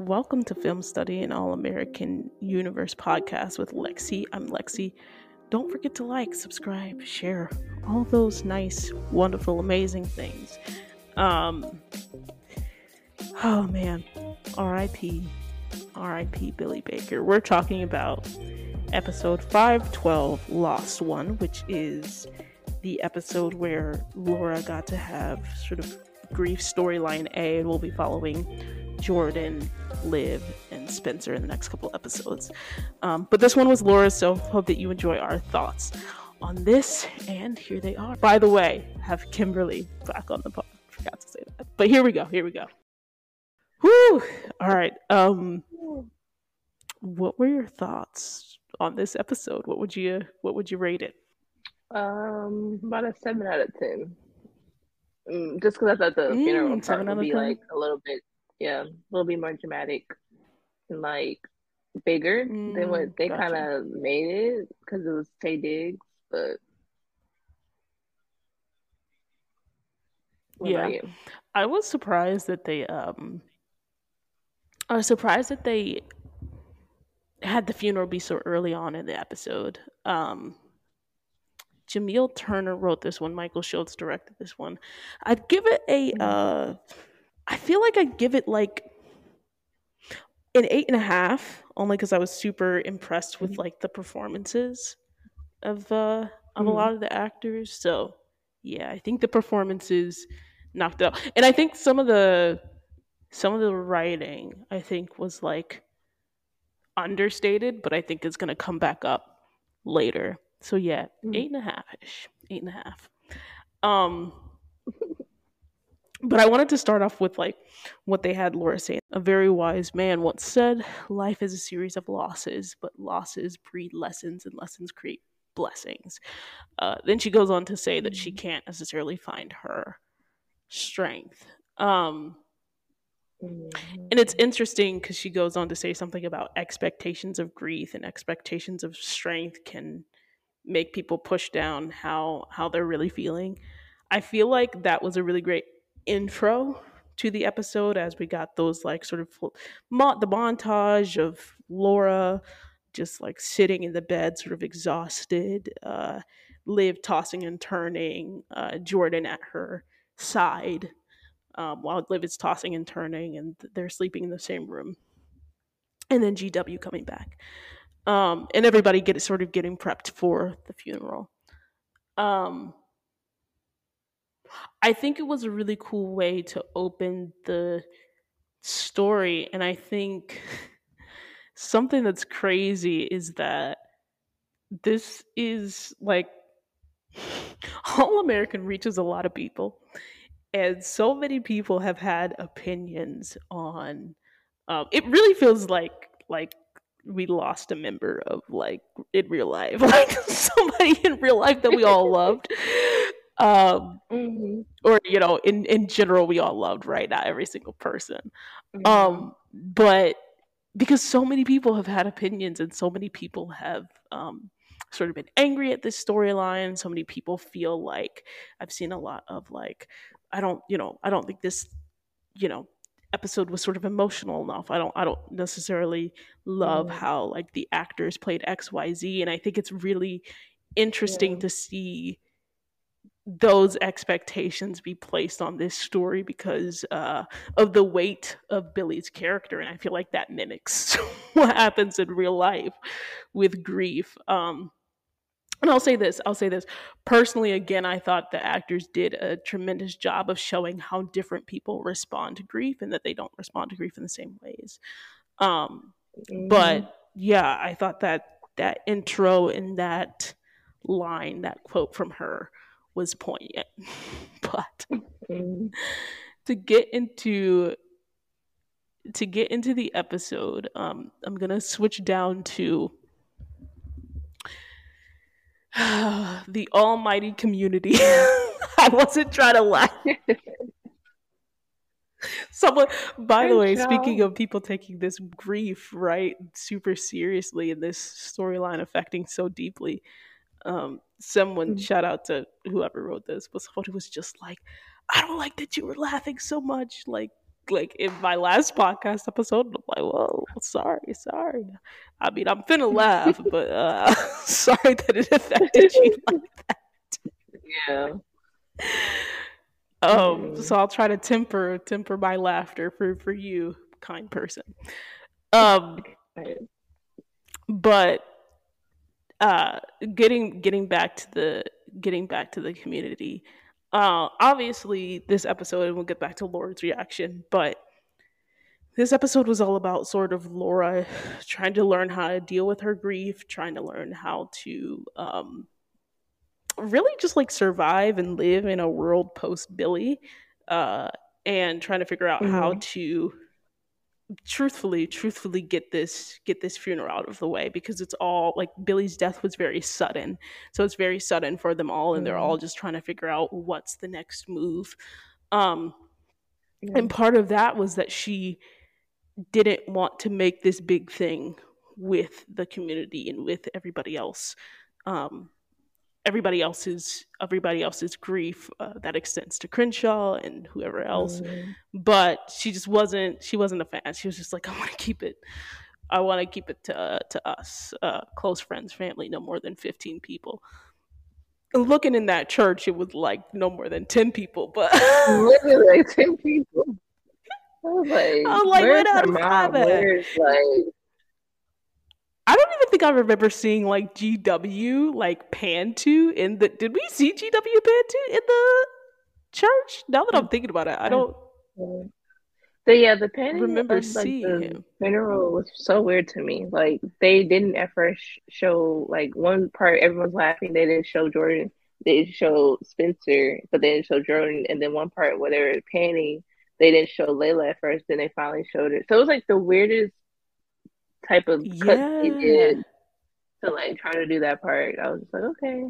welcome to Film Study and All American Universe podcast with Lexi. I'm Lexi. Don't forget to like, subscribe, share, all those nice, wonderful, amazing things. Um, oh man, R.I.P. R.I.P. Billy Baker. We're talking about episode 512, Lost One, which is the episode where Laura got to have sort of grief storyline A, and we'll be following Jordan, Liv, and Spencer in the next couple episodes. Um, but this one was Laura's, so hope that you enjoy our thoughts on this. And here they are. By the way, have Kimberly back on the pod. Forgot to say that. But here we go. Here we go. Whoo! All right. Um, what were your thoughts on this episode? What would you What would you rate it? Um, about a seven out of ten. Mm, just because I thought the Mm, funeral part would be 10? like a little bit, yeah, a little bit more dramatic and like bigger than Mm, what they gotcha. kind of made it because it was Taye Diggs. But what Yeah. I was surprised that they um I was surprised that they had the funeral be so early on in the episode. Um Jameel Turner wrote this one, Michael Schultz directed this one. I'd give it a Mhm. uh I feel like I'd give it like an eight and a half, only because I was super impressed with Mhm. like the performances of uh of a Mhm. lot of the actors. So yeah, I think the performances knocked it out. And I think some of the some of the writing I think was like understated, but I think it's gonna come back up later. So yeah, Mhm. eight and a half ish. Eight and a half. Um but I wanted to start off with like what they had Laura say. A very wise man once said, Life is a series of losses, but losses breed lessons and lessons create blessings. Uh, then she goes on to say that she Mhm. can't necessarily find her strength. Um, and it's interesting because she goes on to say something about expectations of grief and expectations of strength can make people push down how how they're really feeling. I feel like that was a really great intro to the episode as we got those like sort of mo- the montage of Laura just like sitting in the bed, sort of exhausted, uh, Liv tossing and turning, uh, Jordan at her side um, while Liv is tossing and turning, and they're sleeping in the same room. And then GW coming back, um, and everybody get sort of getting prepped for the funeral. Um, I think it was a really cool way to open the story, and I think something that's crazy is that this is like All American reaches a lot of people, and so many people have had opinions on. Um, it really feels like like we lost a member of like in real life, like somebody in real life that we all loved. Um, Mhm. or you know, in in general, we all loved, right? Not every single person. Mhm. Um, but because so many people have had opinions and so many people have um, sort of been angry at this storyline, so many people feel like I've seen a lot of like, I don't, you know, I don't think this, you know, episode was sort of emotional enough. I don't, I don't necessarily love Mhm. how like the actors played X, Y, Z, and I think it's really interesting Yeah. to see those expectations be placed on this story because uh, of the weight of Billy's character, and I feel like that mimics what happens in real life with grief. Um, and I'll say this, I'll say this personally. Again, I thought the actors did a tremendous job of showing how different people respond to grief, and that they don't respond to grief in the same ways. Um, Mhm. but yeah, I thought that that intro and that line, that quote from her, was poignant. but Mhm. to get into to get into the episode, um, I'm gonna switch down to the almighty community. I wasn't trying to laugh. Someone, by the way, job. speaking of people taking this grief right super seriously and this storyline affecting so deeply, um, someone Mhm. shout out to whoever wrote this, but who was just like, "I don't like that you were laughing so much." Like, like in my last podcast episode. I'm like, whoa, sorry, sorry. I mean, I'm finna laugh, but uh, sorry that it affected you like that. Yeah. Um, so I'll try to temper temper my laughter for for you, kind person. Um, but uh, getting getting back to the getting back to the community. Uh, obviously, this episode, and we'll get back to Laura's reaction, but this episode was all about sort of Laura trying to learn how to deal with her grief, trying to learn how to um, really just like survive and live in a world post Billy, uh, and trying to figure out mm-hmm. how to truthfully truthfully get this get this funeral out of the way because it's all like Billy's death was very sudden. So it's very sudden for them all and they're all mm-hmm. just trying to figure out what's the next move. Um mm-hmm. and part of that was that she didn't want to make this big thing with the community and with everybody else. Um everybody else's everybody else's grief uh, that extends to Crenshaw and whoever else. Mm. But she just wasn't she wasn't a fan. She was just like, I want to keep it. I want to keep it to uh, to us, uh, close friends, family, no more than fifteen people. And looking in that church, it was like no more than ten people, but literally ten people. I was like, I was like, where's her mom? Where's like I don't even think I remember seeing like GW like Pantu in the. Did we see GW Pantu in the church? Now that I'm mm. thinking about it, I don't. So yeah, the panning remember of, like, seeing the him. funeral was so weird to me. Like they didn't at first show like one part everyone's laughing. They didn't show Jordan. They didn't show Spencer, but they didn't show Jordan. And then one part where they were panning, they didn't show Layla at first. Then they finally showed it. So it was like the weirdest type of yeah. cut they did to like try to do that part. I was just like, okay.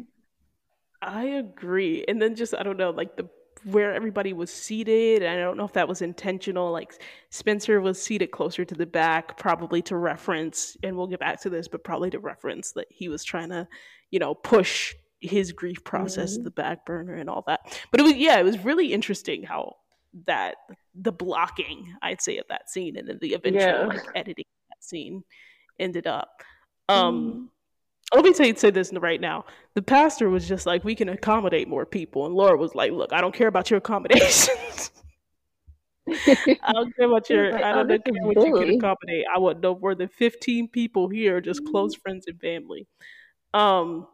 I agree. And then just I don't know, like the where everybody was seated, I don't know if that was intentional. Like Spencer was seated closer to the back, probably to reference, and we'll get back to this, but probably to reference that he was trying to, you know, push his grief process mm-hmm. to the back burner and all that. But it was yeah, it was really interesting how that the blocking, I'd say, of that scene and then the eventual yeah. like editing scene ended up. Um, mm. Let me say, say this right now. The pastor was just like, we can accommodate more people. And Laura was like, look, I don't care about your accommodations. I don't care about your, like, I don't care what you can accommodate. I want no more than 15 people here, just close mm. friends and family. Um,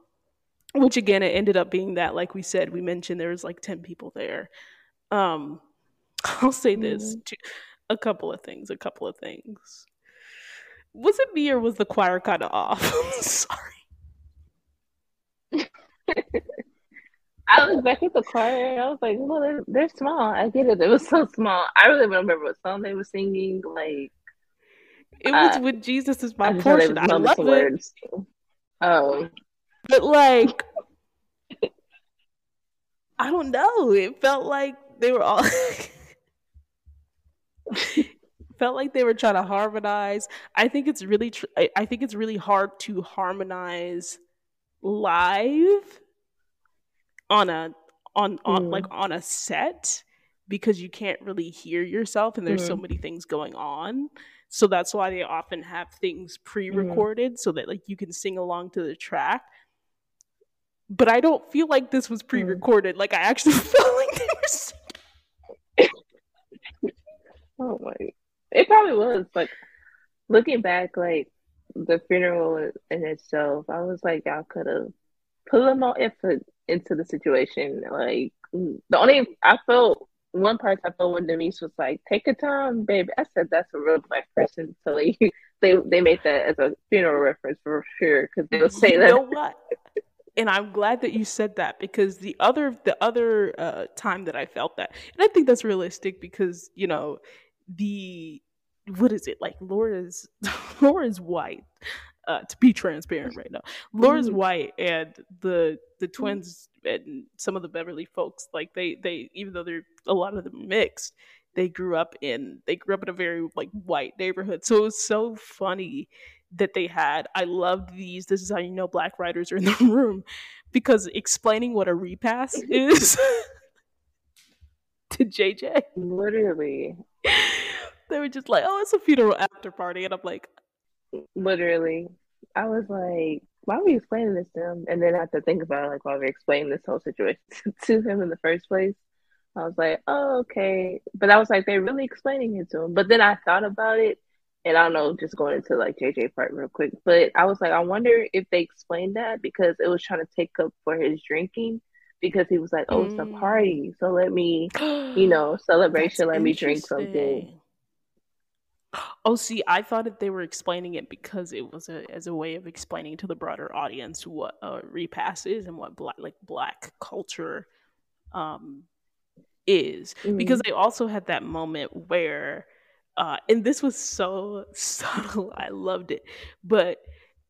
which again, it ended up being that, like we said, we mentioned there was like 10 people there. Um, I'll say this, mm. a couple of things, a couple of things was it me or was the choir kind of off? sorry. I was back at the choir. I was like, well, they're, they're small. I get it. It was so small. I really don't remember what song they were singing. Like, it was uh, with Jesus is my I portion. I love it. Oh, but like, I don't know. It felt like they were all. felt like they were trying to harmonize. I think it's really tr- I think it's really hard to harmonize live on a on on mm. like on a set because you can't really hear yourself and there's mm. so many things going on. So that's why they often have things pre-recorded mm. so that like you can sing along to the track. But I don't feel like this was mm. pre-recorded. Like I actually felt like they were singing. Oh my it probably was. Like looking back, like the funeral in itself, I was like, y'all could have put them more effort into the situation. Like the only I felt one part I felt when Denise was like, "Take a time, baby." I said that's a real black person. So like, they they made that as a funeral reference for sure because they'll say you that. Know what? and I'm glad that you said that because the other the other uh, time that I felt that, and I think that's realistic because you know the what is it like Laura's Laura's white uh, to be transparent right now Laura's mm-hmm. white and the the mm-hmm. twins and some of the Beverly folks like they they even though they're a lot of them mixed they grew up in they grew up in a very like white neighborhood so it was so funny that they had I love these this is how you know black writers are in the room because explaining what a repast is to JJ. Literally. They were just like, "Oh, it's a funeral after party," and I'm like, literally. I was like, why are we explaining this to him? And then I have to think about it, like why we explaining this whole situation to him in the first place. I was like, oh, okay. But I was like, they're really explaining it to him. But then I thought about it, and I don't know, just going into like JJ part real quick. But I was like, I wonder if they explained that because it was trying to take up for his drinking because he was like, oh, mm. it's a mm. party. So let me, you know, celebration, let me drink something. Oh, see, I thought that they were explaining it because it was a as a way of explaining to the broader audience what a repast is and what black like black culture um is. Mm-hmm. Because they also had that moment where uh and this was so subtle. I loved it. But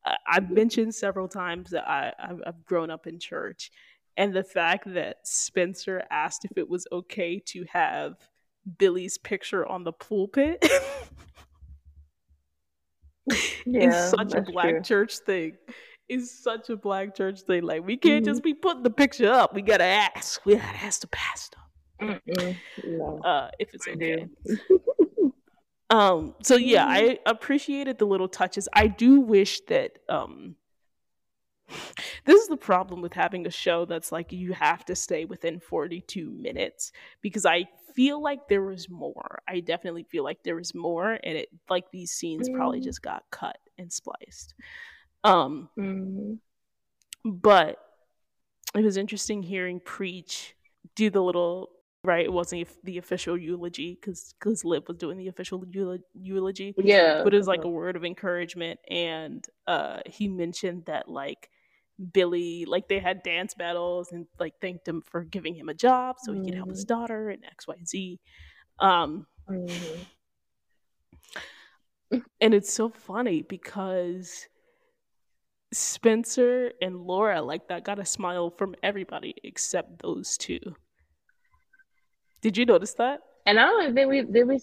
uh, I've mentioned several times that I I've grown up in church and the fact that Spencer asked if it was okay to have Billy's picture on the pulpit yeah, is such a black true. church thing. Is such a black church thing. Like we can't mm-hmm. just be putting the picture up. We gotta ask. We gotta ask the pastor. No. Uh, if it's okay. um. So yeah, mm-hmm. I appreciated the little touches. I do wish that um this is the problem with having a show that's like you have to stay within 42 minutes because I feel like there was more. I definitely feel like there was more and it like these scenes mm. probably just got cut and spliced. Um mm. but it was interesting hearing Preach do the little right it wasn't the official eulogy because because liv was doing the official eulogy yeah but it was like a word of encouragement and uh he mentioned that like Billy, like they had dance battles and like thanked him for giving him a job so he could help his mm. daughter and XYZ. Um, mm-hmm. and it's so funny because Spencer and Laura, like that, got a smile from everybody except those two. Did you notice that? And I don't think we did we.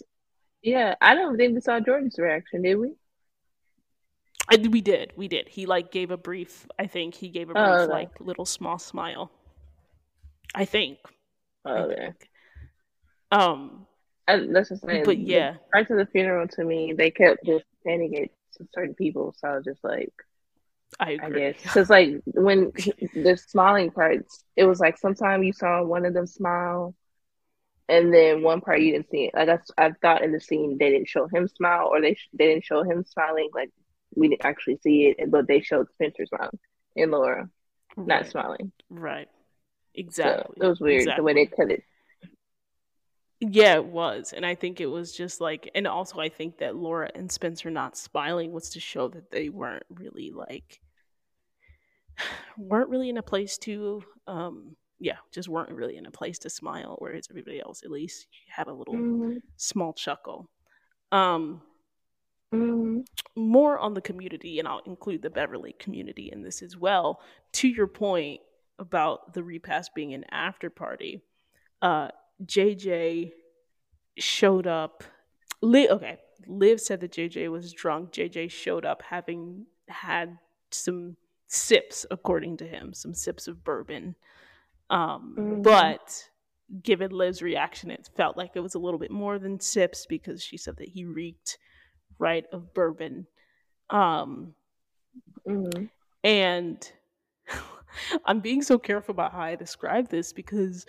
Yeah, I don't think we saw Jordan's reaction. Did we? I, we did, we did. He like gave a brief. I think he gave a brief, oh, okay. like little small smile. I think. Oh, okay. I think. Um, I, that's just saying. But yeah, right to the funeral, to me, they kept just handing it to certain people. So I was just like, I, I guess because like when the smiling parts, it was like sometimes you saw one of them smile, and then one part you didn't see it. Like I, I thought in the scene they didn't show him smile, or they they didn't show him smiling. Like we didn't actually see it, but they showed Spencer smiling and Laura right. not smiling. Right. Exactly. So it was weird exactly. the way they cut it. Yeah, it was. And I think it was just like and also I think that Laura and Spencer not smiling was to show that they weren't really like weren't really in a place to um yeah, just weren't really in a place to smile, whereas everybody else at least had a little mm-hmm. small chuckle. Um Mm. More on the community, and I'll include the Beverly community in this as well. To your point about the repast being an after party, uh, JJ showed up. Liv, okay, Liv said that JJ was drunk. JJ showed up having had some sips, according to him, some sips of bourbon. Um, mm. But given Liv's reaction, it felt like it was a little bit more than sips because she said that he reeked right of bourbon um mm-hmm. and i'm being so careful about how i describe this because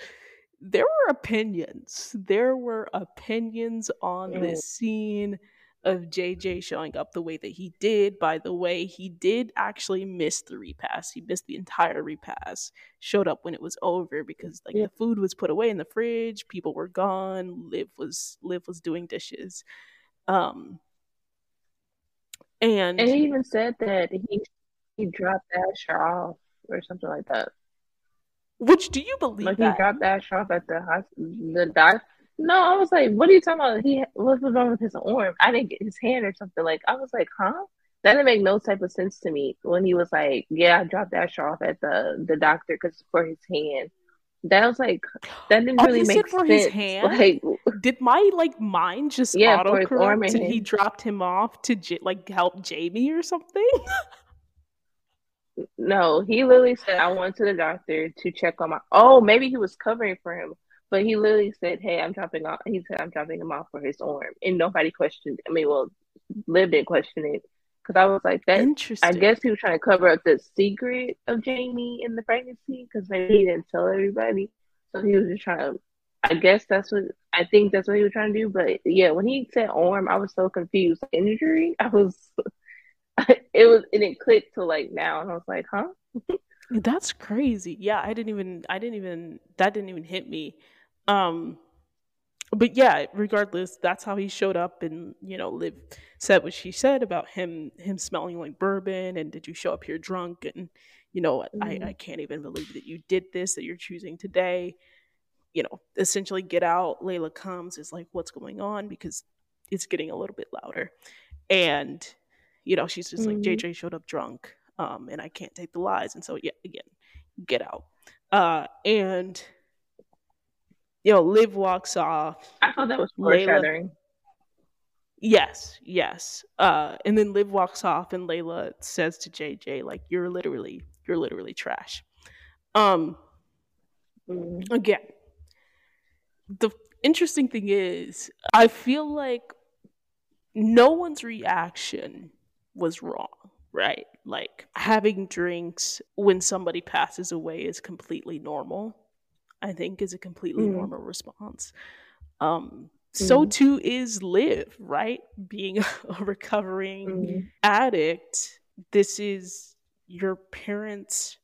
there were opinions there were opinions on mm. this scene of JJ showing up the way that he did. By the way, he did actually miss the repast. He missed the entire repast. Showed up when it was over because like yeah. the food was put away in the fridge, people were gone, Liv was Liv was doing dishes. Um and and he even said that he he dropped Asher off or something like that. Which do you believe? Like that? he dropped Asher off at the hospital. The doc. No, I was like, what are you talking about? He what was wrong with his arm? I didn't get his hand or something. Like I was like, huh? That didn't make no type of sense to me when he was like, yeah, I dropped Asher off at the the doctor because for his hand that was like that didn't really make for sense. His hand? Like, did my like mind just yeah, autocorrect and he dropped him off to j- like help Jamie or something? no, he literally said, "I went to the doctor to check on my." Oh, maybe he was covering for him, But he literally said, "Hey, I'm dropping off." He said, "I'm dropping him off for his arm," and nobody questioned. I mean, well, Liv didn't question it because I was like, "That." Interesting. I guess he was trying to cover up the secret of Jamie in the pregnancy because maybe he didn't tell everybody, so he was just trying to. I guess that's what I think that's what he was trying to do. But yeah, when he said arm, I was so confused. Injury, I was. it was and it clicked to like now, and I was like, "Huh." That's crazy. Yeah, I didn't even I didn't even that didn't even hit me. Um but yeah, regardless, that's how he showed up and, you know, Liv said what she said about him him smelling like bourbon and did you show up here drunk and you know, mm-hmm. I, I can't even believe that you did this, that you're choosing today. You know, essentially get out. Layla comes, is like, what's going on? Because it's getting a little bit louder. And, you know, she's just mm-hmm. like, JJ showed up drunk um, and I can't take the lies. And so, yeah, again, get out. Uh, and you know, Liv walks off. I thought that was foreshadowing. Yes, yes. Uh, and then Liv walks off, and Layla says to JJ, "Like you're literally, you're literally trash." Um, mm. again, the interesting thing is, I feel like no one's reaction was wrong right? Like having drinks when somebody passes away is completely normal. I think is a completely mm. normal response. Um, mm. so too is Liv, right? Being a recovering mm. addict, this is your parents'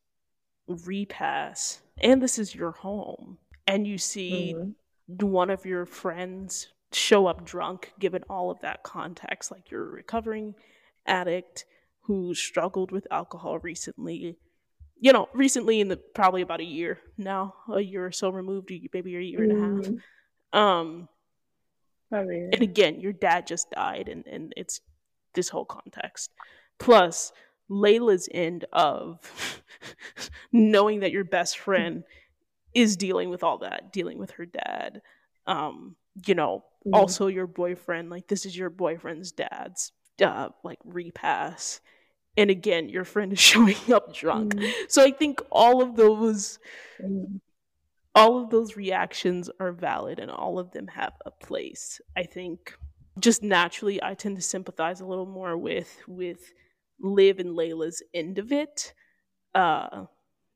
repast, and this is your home. And you see mm-hmm. one of your friends show up drunk, given all of that context, like you're a recovering addict who struggled with alcohol recently. You know, recently in the probably about a year now, a year or so removed, maybe a year and a half. Mm-hmm. Um. And again, your dad just died, and and it's this whole context. Plus, Layla's end of knowing that your best friend is dealing with all that, dealing with her dad. Um, you know, mm-hmm. also your boyfriend, like this is your boyfriend's dad's uh, like repast and again your friend is showing up drunk mm. so i think all of those mm. all of those reactions are valid and all of them have a place i think just naturally i tend to sympathize a little more with with liv and layla's end of it uh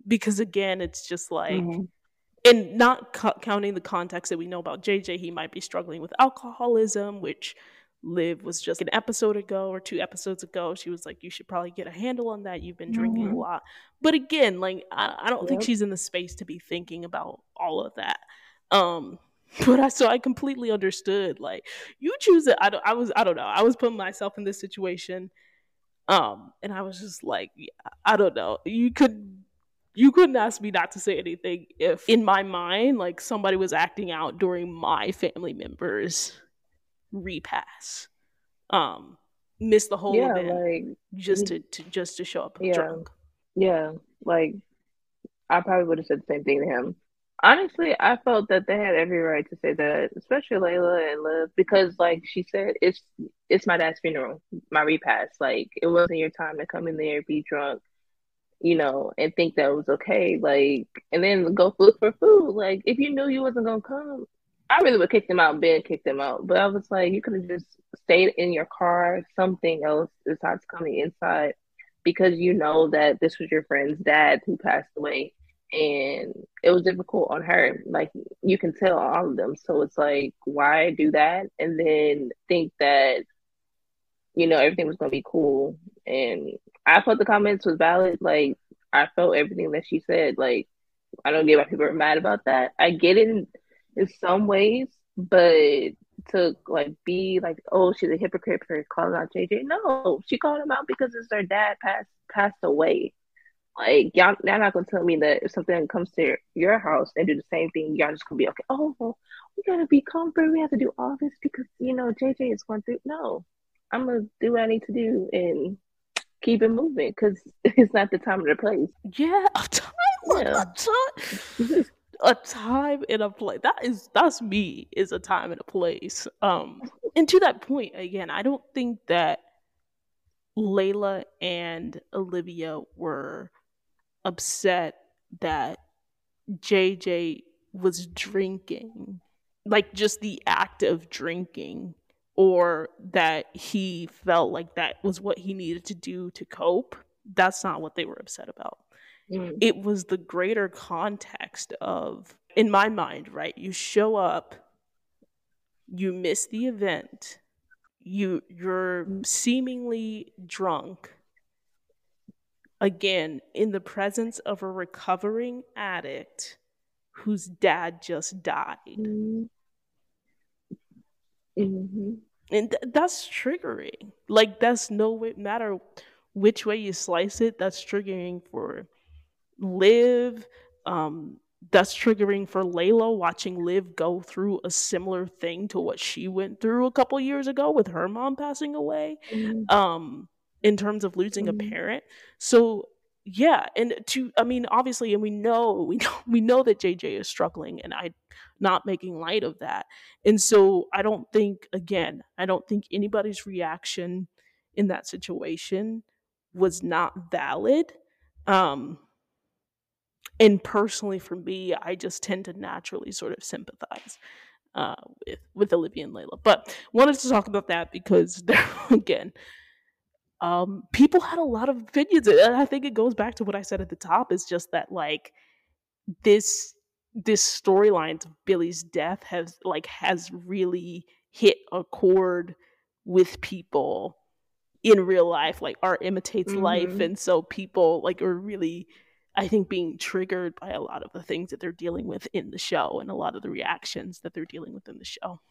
because again it's just like mm. and not counting the context that we know about jj he might be struggling with alcoholism which Liv was just an episode ago or two episodes ago. She was like, You should probably get a handle on that. You've been drinking mm-hmm. a lot. But again, like, I, I don't yep. think she's in the space to be thinking about all of that. Um, but I so I completely understood. Like, you choose it. I don't, I was, I don't know. I was putting myself in this situation. Um, and I was just like, yeah, I don't know. You could you couldn't ask me not to say anything if in my mind like somebody was acting out during my family members repast. Um, miss the whole yeah, event like, just to, to just to show up yeah, drunk. Yeah, like I probably would have said the same thing to him. Honestly, I felt that they had every right to say that, especially Layla and Liv, because like she said, it's it's my dad's funeral, my repast. Like it wasn't your time to come in there, be drunk, you know, and think that was okay. Like and then go look for food. Like if you knew you wasn't gonna come, I really would kick them out, Ben kicked them out. But I was like, you could have just stayed in your car, something else besides coming inside, because you know that this was your friend's dad who passed away. And it was difficult on her. Like you can tell all of them. So it's like, why do that? And then think that, you know, everything was gonna be cool. And I thought the comments was valid. Like I felt everything that she said. Like I don't get why people are mad about that. I get it in some ways, but to like be like, oh, she's a hypocrite for calling out JJ. No, she called him out because it's their dad passed passed away. Like y'all, y'all not gonna tell me that if something comes to your, your house and do the same thing, y'all just gonna be okay. Oh, well, we gotta be comfortable. We have to do all this because you know JJ is going through. No, I'm gonna do what I need to do and keep it moving because it's not the time or the place. Yeah, a time, yeah. a time and a place. That is that's me is a time and a place. Um and to that point again, I don't think that Layla and Olivia were upset that JJ was drinking, like just the act of drinking, or that he felt like that was what he needed to do to cope. That's not what they were upset about. Mm. It was the greater context of, in my mind, right? You show up, you miss the event, you you're mm. seemingly drunk again in the presence of a recovering addict whose dad just died. Mm-hmm. Mm-hmm. And th- that's triggering. Like that's no matter which way you slice it, that's triggering for Liv. Um, that's triggering for Layla watching Liv go through a similar thing to what she went through a couple years ago with her mom passing away. Mm-hmm. Um, in terms of losing mm-hmm. a parent. So yeah, and to I mean obviously and we know we know we know that JJ is struggling and I not making light of that. And so I don't think again, I don't think anybody's reaction in that situation was not valid. Um and personally for me, I just tend to naturally sort of sympathize uh, with with Olivia and Layla. But wanted to talk about that because again, um, people had a lot of opinions, and I think it goes back to what I said at the top. Is just that like this this storyline of Billy's death has like has really hit a chord with people in real life. Like art imitates mm-hmm. life, and so people like are really I think being triggered by a lot of the things that they're dealing with in the show and a lot of the reactions that they're dealing with in the show.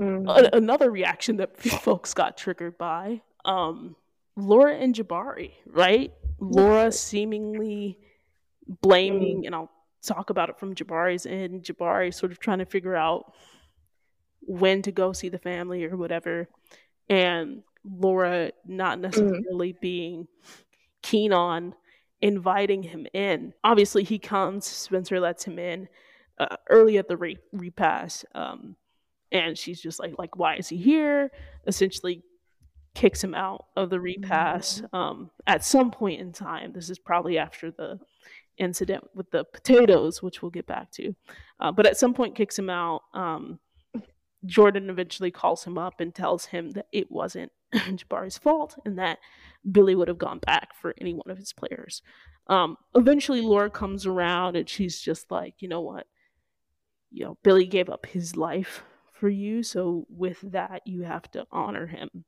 Mm-hmm. Another reaction that folks got triggered by um, Laura and Jabari, right? Laura seemingly blaming, mm. and I'll talk about it from Jabari's end. Jabari sort of trying to figure out when to go see the family or whatever, and Laura not mm. necessarily mm. being keen on inviting him in. Obviously, he comes. Spencer lets him in uh, early at the re- repast, um, and she's just like, like, why is he here? Essentially, kicks him out of the repast mm-hmm. um, at some point in time. This is probably after the incident with the potatoes, which we'll get back to. Uh, but at some point, kicks him out. Um, Jordan eventually calls him up and tells him that it wasn't Jabari's fault and that Billy would have gone back for any one of his players. Um, eventually, Laura comes around and she's just like, you know what? You know, Billy gave up his life for you. So, with that, you have to honor him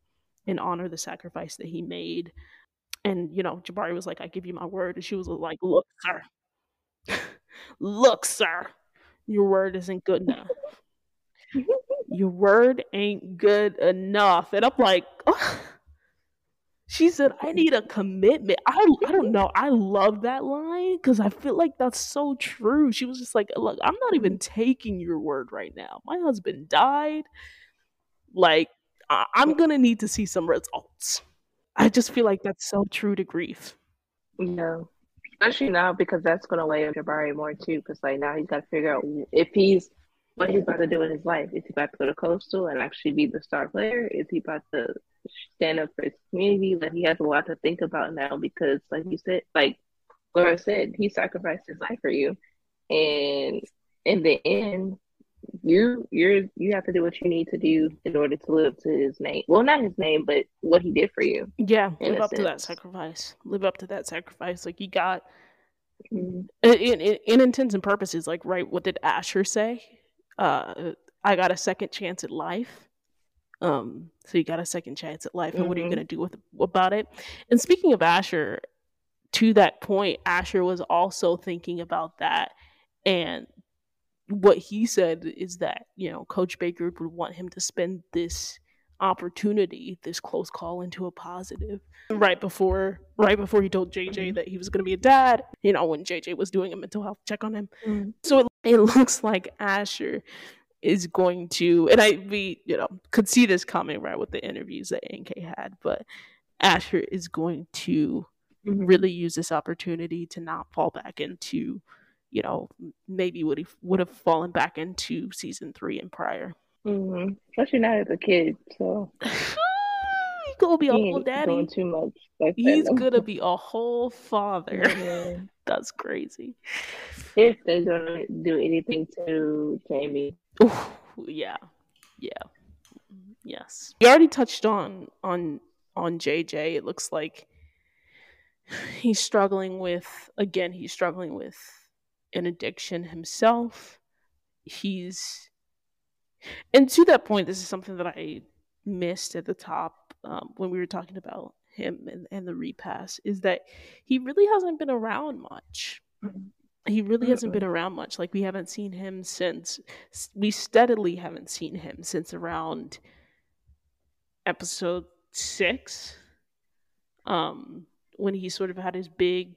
and honor the sacrifice that he made. And, you know, Jabari was like, I give you my word. And she was like, Look, sir, look, sir, your word isn't good enough. your word ain't good enough. And I'm like, oh. She said, I need a commitment. I, I don't know. I love that line because I feel like that's so true. She was just like, Look, I'm not even taking your word right now. My husband died. Like, I- I'm gonna need to see some results. I just feel like that's so true to grief. Yeah, especially now because that's gonna lay on Jabari more too. Because like now he's got to figure out if he's what he's about to do in his life. Is he about to go to Coastal and actually be the star player? Is he about to stand up for his community? Like he has a lot to think about now because, like you said, like Laura said, he sacrificed his life for you, and in the end, you you're you have to do what you need to do in order to live to his name. Well, not his name, but what he did for you. Yeah, live up sense. to that sacrifice. Live up to that sacrifice. Like you got mm-hmm. in, in, in intents and purposes. Like right, what did Asher say? Uh, I got a second chance at life. Um, so you got a second chance at life, and mm-hmm. what are you mm-hmm. gonna do with about it? And speaking of Asher, to that point, Asher was also thinking about that and what he said is that you know coach baker would want him to spend this opportunity this close call into a positive right before right before he told jj mm-hmm. that he was going to be a dad you know when jj was doing a mental health check on him mm-hmm. so it, it looks like asher is going to and i we you know could see this coming right with the interviews that nk had but asher is going to mm-hmm. really use this opportunity to not fall back into you know, maybe would have would have fallen back into season three and prior. Mm-hmm. Especially now as a kid, so he's gonna be a whole daddy. too much. Like he's gonna be a whole father. That's crazy. If they're gonna do anything to Jamie. Ooh, yeah. Yeah. Yes. We already touched on on on JJ. It looks like he's struggling with again, he's struggling with an addiction himself. He's and to that point, this is something that I missed at the top um, when we were talking about him and, and the repast is that he really hasn't been around much. He really hasn't been around much. Like we haven't seen him since we steadily haven't seen him since around episode six. Um, when he sort of had his big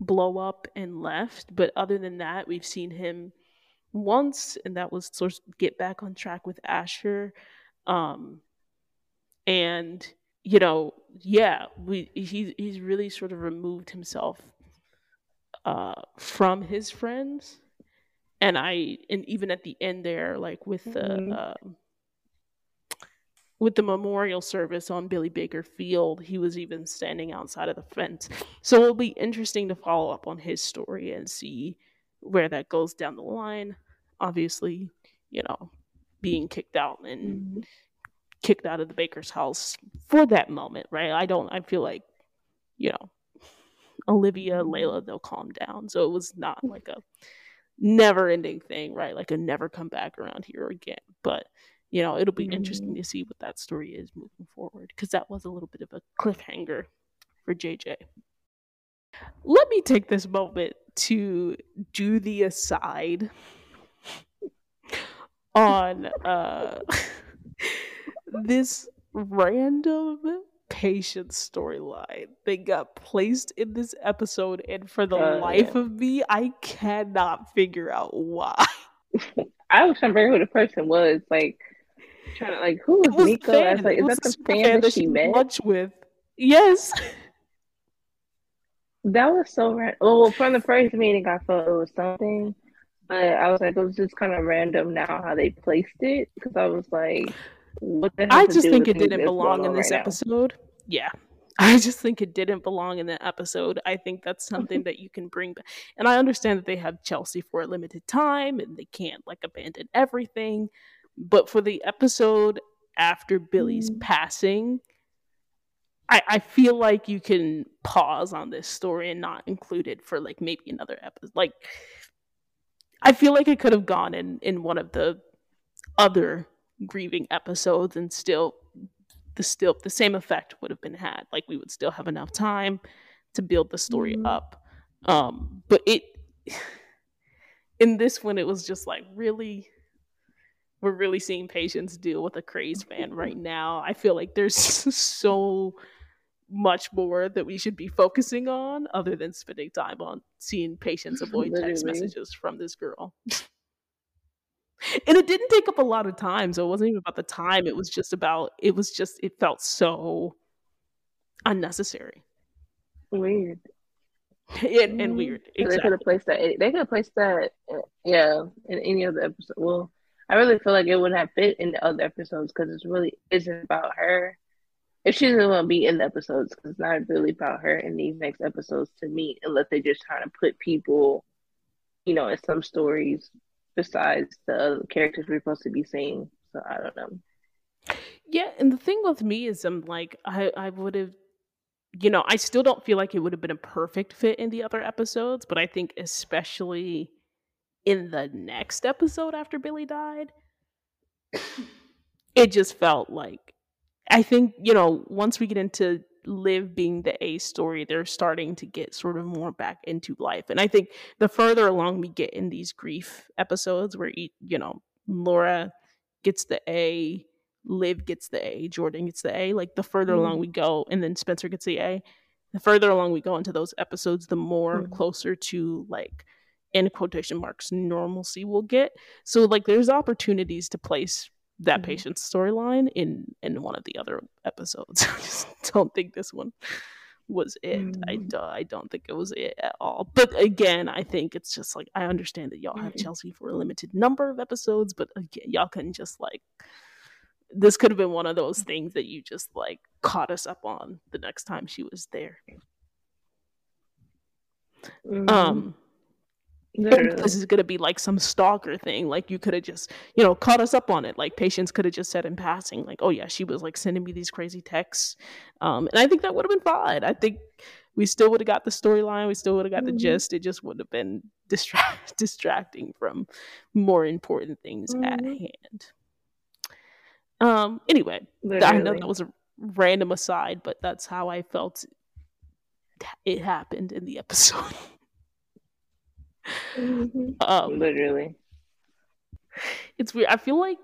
blow up and left. But other than that, we've seen him once, and that was sort of get back on track with Asher. Um, and you know, yeah, we he he's really sort of removed himself uh, from his friends, and I and even at the end there, like with the. Mm-hmm. Uh, with the memorial service on Billy Baker Field, he was even standing outside of the fence. So it'll be interesting to follow up on his story and see where that goes down the line. Obviously, you know, being kicked out and mm-hmm. Kicked out of the baker's house for that moment, right? I don't, I feel like, you know, Olivia. Layla, they'll calm down. So it was not like a never ending thing, right? Like a never come back around here again. But you know, it'll be mm-hmm. interesting to see what that story is moving forward because that was a little bit of a cliffhanger for JJ. Let me take this moment to do the aside on uh this random Patience storyline that got placed in this episode and for the uh, life yeah. of me I cannot figure out why. I was trying to figure who the person was like trying to like who was, was Nico? I was like, is that the fan, fan that she met? Lunch with. Yes. That was so random. Well, from the first meeting, I thought it was something, but I was like, it was just kind of random now how they placed it because I was like, what I just think it didn't belong in this right episode. Now? Yeah. I just think it didn't belong in the episode. I think that's something that you can bring back. And I understand that they have Chelsea for a limited time and they can't like abandon everything. But for the episode after Billy's mm. passing, I, I feel like you can pause on this story and not include it for like maybe another episode. Like, I feel like it could have gone in in one of the other grieving episodes and still the still the same effect would have been had. Like we would still have enough time to build the story mm. up. Um, but it in this one, it was just like really we're really seeing Patience deal with a crazed man right now. I feel like there's so much more that we should be focusing on other than spending time on seeing Patience avoid text messages from this girl. and it didn't take up a lot of time, so it wasn't even about the time. It was just about it was just it felt so unnecessary. Weird. and, and weird. Exactly. They could have placed that. They could have placed that. Uh, yeah, in any other episode. Well, I really feel like it wouldn't have fit in the other episodes because it really isn't about her. If she's going to be in the episodes, because it's not really about her in these next episodes to me, unless they're just trying to put people, you know, in some stories besides the characters we're supposed to be seeing. So I don't know. Yeah, and the thing with me is, I'm like, I I would have, you know, I still don't feel like it would have been a perfect fit in the other episodes, but I think especially in the next episode after Billy died, it just felt like I think, you know, once we get into Liv being the A story, they're starting to get sort of more back into life. And I think the further along we get in these grief episodes where you know, Laura gets the A, Liv gets the A, Jordan gets the A, like the further mm along we go and then Spencer gets the A, the further along we go into those episodes, the more mm closer to like in quotation marks normalcy we'll get. So like there's opportunities to place that mm-hmm. patient's storyline in in one of the other episodes i just don't think this one was it mm-hmm. I, do, I don't think it was it at all but again i think it's just like i understand that y'all have mm-hmm. chelsea for a limited number of episodes but again y'all can just like this could have been one of those things that you just like caught us up on the next time she was there Mm-hmm. This is gonna be like some stalker thing. Like you could have just, you know, caught us up on it. Like patience could have just said in passing, like, "Oh yeah, she was like sending me these crazy texts," um, and I think that would have been fine. I think we still would have got the storyline. We still would have got mm-hmm. the gist. It just would have been distract distracting from more important things mm-hmm. at hand. Um. Anyway, Literally. I know that was a random aside, but that's how I felt it happened in the episode. mm-hmm. um, Literally. It's weird. I feel like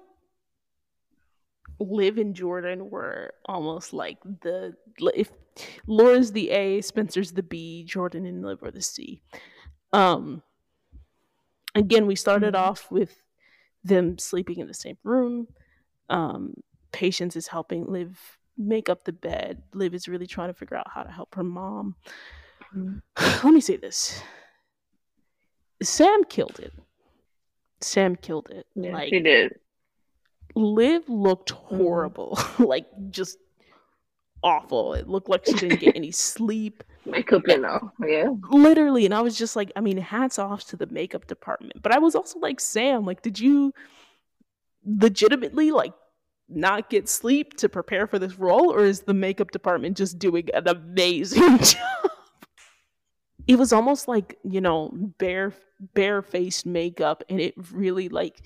Liv and Jordan were almost like the if Laura's the A, Spencer's the B, Jordan and Liv are the C. Um again, we started mm-hmm. off with them sleeping in the same room. Um Patience is helping Liv make up the bed. Liv is really trying to figure out how to help her mom. Mm-hmm. Let me say this. Sam killed it. Sam killed it. Yeah, like, she did. Liv looked mm-hmm. horrible. like just awful. It looked like she didn't get any sleep. Makeup, you know, yeah. Literally, and I was just like, I mean, hats off to the makeup department. But I was also like, Sam, like, did you legitimately like not get sleep to prepare for this role, or is the makeup department just doing an amazing job? It was almost like, you know, bare bare-faced makeup and it really like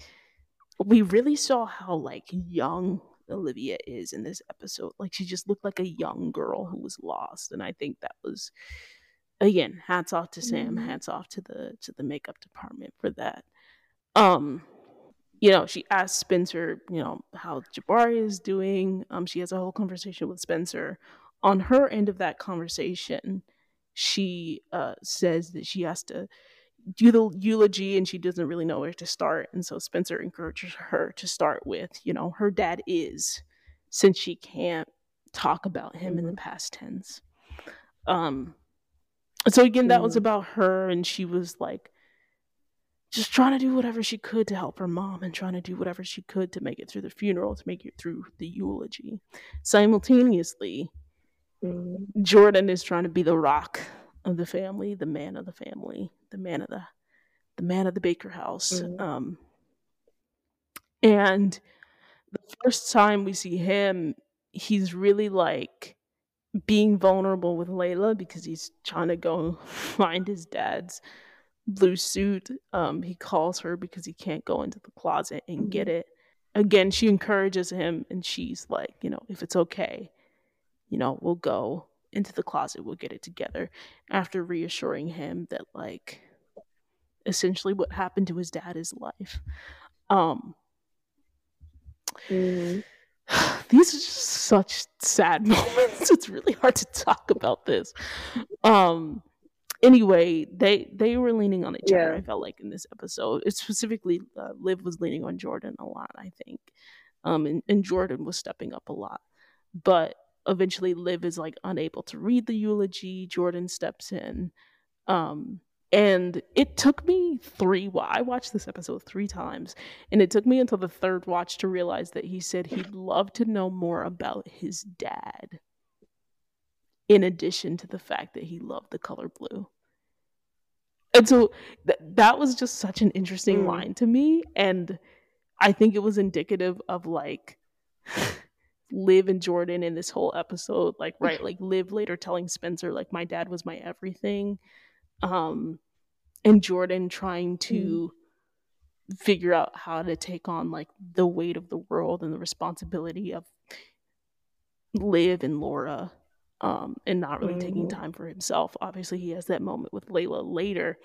we really saw how like young Olivia is in this episode. Like she just looked like a young girl who was lost, and I think that was again hats off to Sam, mm-hmm. hats off to the to the makeup department for that. Um, you know, she asked Spencer, you know, how Jabari is doing. Um, she has a whole conversation with Spencer. On her end of that conversation, she uh says that she has to do the eulogy and she doesn't really know where to start. And so Spencer encourages her to start with, you know, her dad is, since she can't talk about him mm-hmm. in the mm-hmm. past tense. Um so again, that was about her, and she was like just trying to do whatever she could to help her mom and trying to do whatever she could to make it through the funeral, to make it through the eulogy. Simultaneously, mm-hmm. Jordan is trying to be the rock of the family, the man of the family, the man of the the man of the Baker house. Mm-hmm. Um, and the first time we see him, he's really like being vulnerable with Layla because he's trying to go find his dad's blue suit. Um, he calls her because he can't go into the closet and mm-hmm. get it. Again, she encourages him and she's like, you know, if it's okay, you know, we'll go into the closet, we'll get it together. After reassuring him that like essentially what happened to his dad is life. Um mm-hmm. these are just such sad moments. It's really hard to talk about this. Um anyway, they they were leaning on each yeah. other. I felt like in this episode, it specifically, uh, Liv was leaning on Jordan a lot. I think, um, and, and Jordan was stepping up a lot, but eventually Liv is like unable to read the eulogy. Jordan steps in. Um, and it took me three I watched this episode three times, and it took me until the third watch to realize that he said he'd love to know more about his dad. In addition to the fact that he loved the color blue. And so th- that was just such an interesting mm. line to me. And I think it was indicative of like Liv and Jordan in this whole episode, like right, like Liv later telling Spencer, like my dad was my everything, um, and Jordan trying to mm. figure out how to take on like the weight of the world and the responsibility of Liv and Laura, um, and not really mm. taking mm-hmm. time for himself. Obviously, he has that moment with Layla later,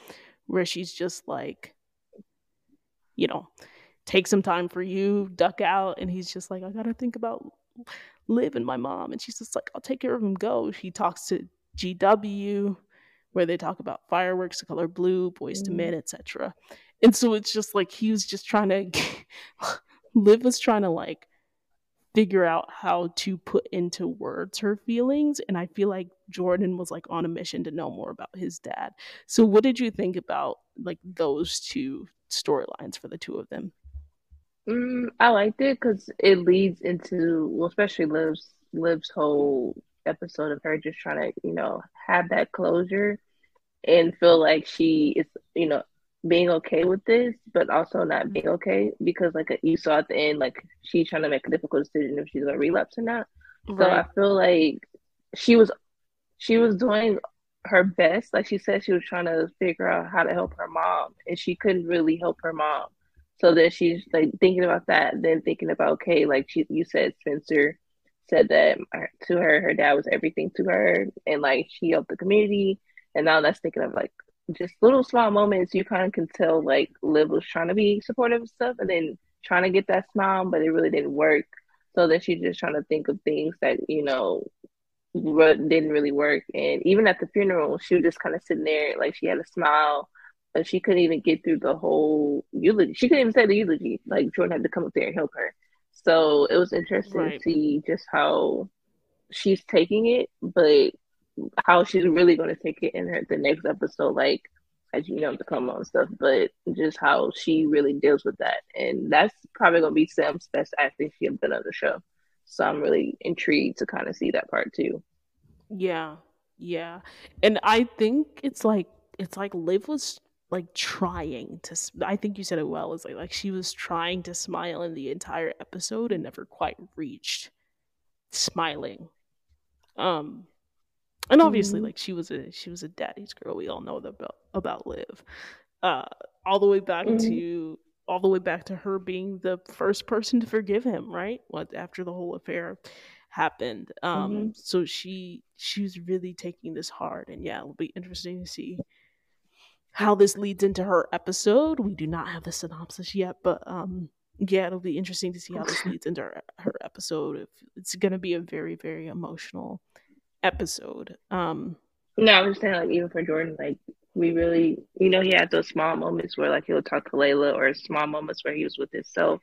where she's just like, you know, take some time for you, duck out, and he's just like, I gotta think about Liv and my mom. And she's just like, I'll take care of him, go. He talks to GW, where they talk about fireworks, the color blue, boys mm. to men, etc. And so it's just like he was just trying to Liv was trying to like figure out how to put into words her feelings and i feel like jordan was like on a mission to know more about his dad so what did you think about like those two storylines for the two of them Mm, I liked it because it leads into, well, especially Liv's Liv's whole episode of her just trying to, you know, have that closure, and feel like she is, you know, being okay with this, but also not being okay because, like you saw at the end, like she's trying to make a difficult decision if she's gonna relapse or not. Right. So I feel like she was, she was doing her best. Like she said, she was trying to figure out how to help her mom, and she couldn't really help her mom. So then she's like thinking about that, then thinking about okay, like she, you said, Spencer said that to her, her dad was everything to her, and like she helped the community. And now that's thinking of like just little small moments. You kind of can tell like Liv was trying to be supportive of stuff, and then trying to get that smile, but it really didn't work. So then she's just trying to think of things that you know didn't really work. And even at the funeral, she was just kind of sitting there, like she had a smile, but she couldn't even get through the whole eulogy. She couldn't even say the eulogy. Like Jordan had to come up there and help her. So it was interesting right. to see just how she's taking it, but how she's really going to take it in her the next episode, like as you know, the come on stuff, but just how she really deals with that, and that's probably going to be Sam's best acting she has done on the show. So I'm really intrigued to kind of see that part too. Yeah, yeah, and I think it's like it's like Liv was like trying to i think you said it well it's like like she was trying to smile in the entire episode and never quite reached smiling um and obviously mm-hmm. like she was a she was a daddy's girl we all know about about liv uh all the way back mm-hmm. to all the way back to her being the first person to forgive him right what after the whole affair happened um mm-hmm. so she she was really taking this hard and yeah it'll be interesting to see how this leads into her episode. We do not have the synopsis yet, but um, yeah, it'll be interesting to see how this leads into her, her episode. If it's gonna be a very very emotional episode. Um, no, I was saying like even for Jordan, like we really, you know, he had those small moments where like he'll talk to Layla, or small moments where he was with himself.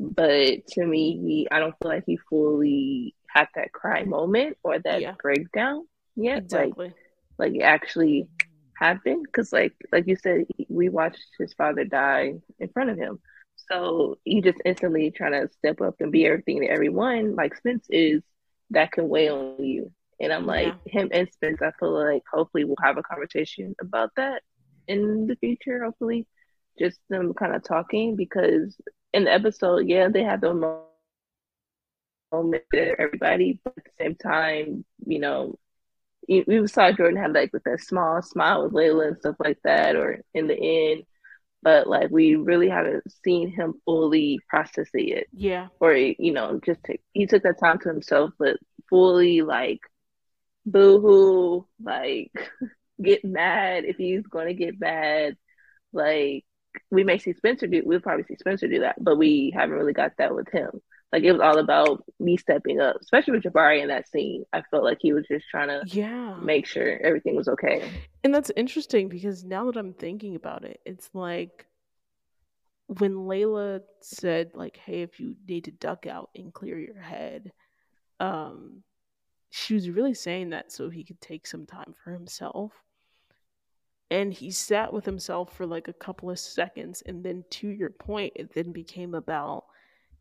But to me, he I don't feel like he fully had that cry moment or that yeah. breakdown yet. Exactly. Like, like actually happen because like like you said we watched his father die in front of him. So you just instantly trying to step up and be everything to everyone like spence is that can weigh on you. And i'm like yeah. him and spence i feel like hopefully we'll have a conversation about that in the future hopefully. Just them kind of talking because in the episode yeah they had the moment everybody but at the same time you know we saw Jordan have like with that small smile with Layla and stuff like that, or in the end, but like we really haven't seen him fully process it yet. Yeah. Or you know, just take he took that time to himself, but fully like boo hoo, like get mad if he's going to get mad. Like we may see Spencer do, we'll probably see Spencer do that, but we haven't really got that with him. Like it was all about me stepping up, especially with Jabari in that scene. I felt like he was just trying to yeah make sure everything was okay. And that's interesting because now that I'm thinking about it, it's like when Layla said like, "Hey, if you need to duck out and clear your head," um, she was really saying that so he could take some time for himself. And he sat with himself for like a couple of seconds, and then to your point, it then became about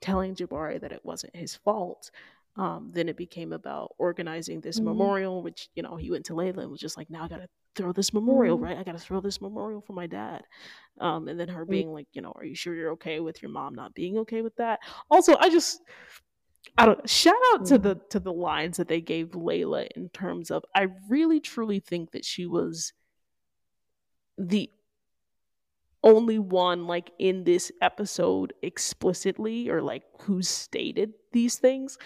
telling Jabari that it wasn't his fault. Um, then it became about organizing this mm-hmm. memorial, which, you know, he went to Layla and was just like, now I got to throw this memorial, mm-hmm. right? I got to throw this memorial for my dad. Um, and then her mm-hmm. being like, you know, are you sure you're okay with your mom not being okay with that? Also, I just, I don't shout out to the mm-hmm. to the lines that they gave Layla in terms of I really truly think that she was the only one like in this episode explicitly or like who stated these things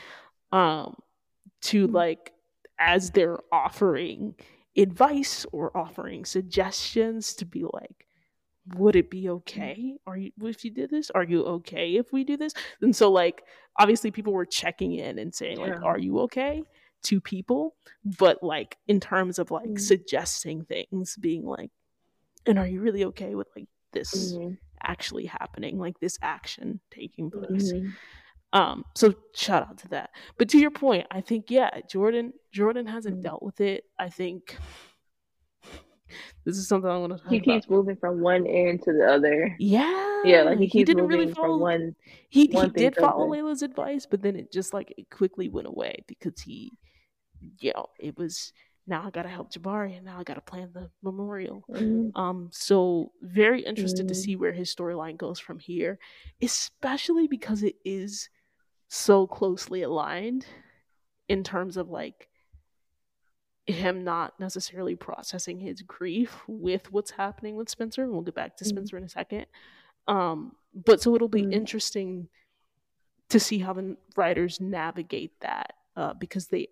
um to mm-hmm. like as they're offering advice or offering suggestions to be like would it be okay are you if you did this are you okay if we do this and so like obviously people were checking in and saying like yeah. are you okay to people but like in terms of like mm-hmm. suggesting things being like and are you really okay with like this mm-hmm. actually happening, like this action taking place. Mm-hmm. Um, so shout out to that. But to your point, I think yeah, Jordan Jordan hasn't mm-hmm. dealt with it. I think this is something I want to. He keeps about. moving from one end to the other. Yeah, yeah, like he, he didn't really follow one. He one he did follow Layla's advice, but then it just like it quickly went away because he, you know, it was now I gotta help Jabari, and now I gotta plan the memorial. Mm-hmm. Um, so very interested mm-hmm. to see where his storyline goes from here, especially because it is so closely aligned in terms of like him not necessarily processing his grief with what's happening with Spencer. And we'll get back to mm-hmm. Spencer in a second. Um, but so it'll be mm-hmm. interesting to see how the writers navigate that uh, because they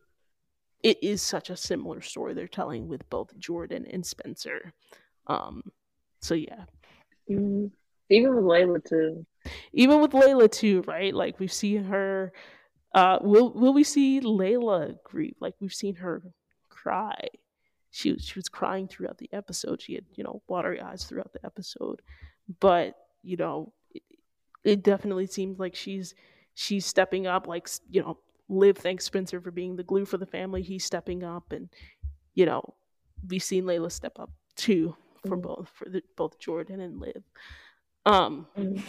it is such a similar story they're telling with both Jordan and Spencer. Um, so yeah. Mm-hmm. Even with Layla too. Even with Layla too, right? Like we've seen her uh will will we see Layla grieve? Like we've seen her cry. She was she was crying throughout the episode. She had, you know, watery eyes throughout the episode. But, you know, it, it definitely seems like she's she's stepping up like, you know, Liv thanks Spencer for being the glue for the family. He's stepping up, and you know, we've seen Layla step up too for mm. both for the, both Jordan and Liv. Um, mm.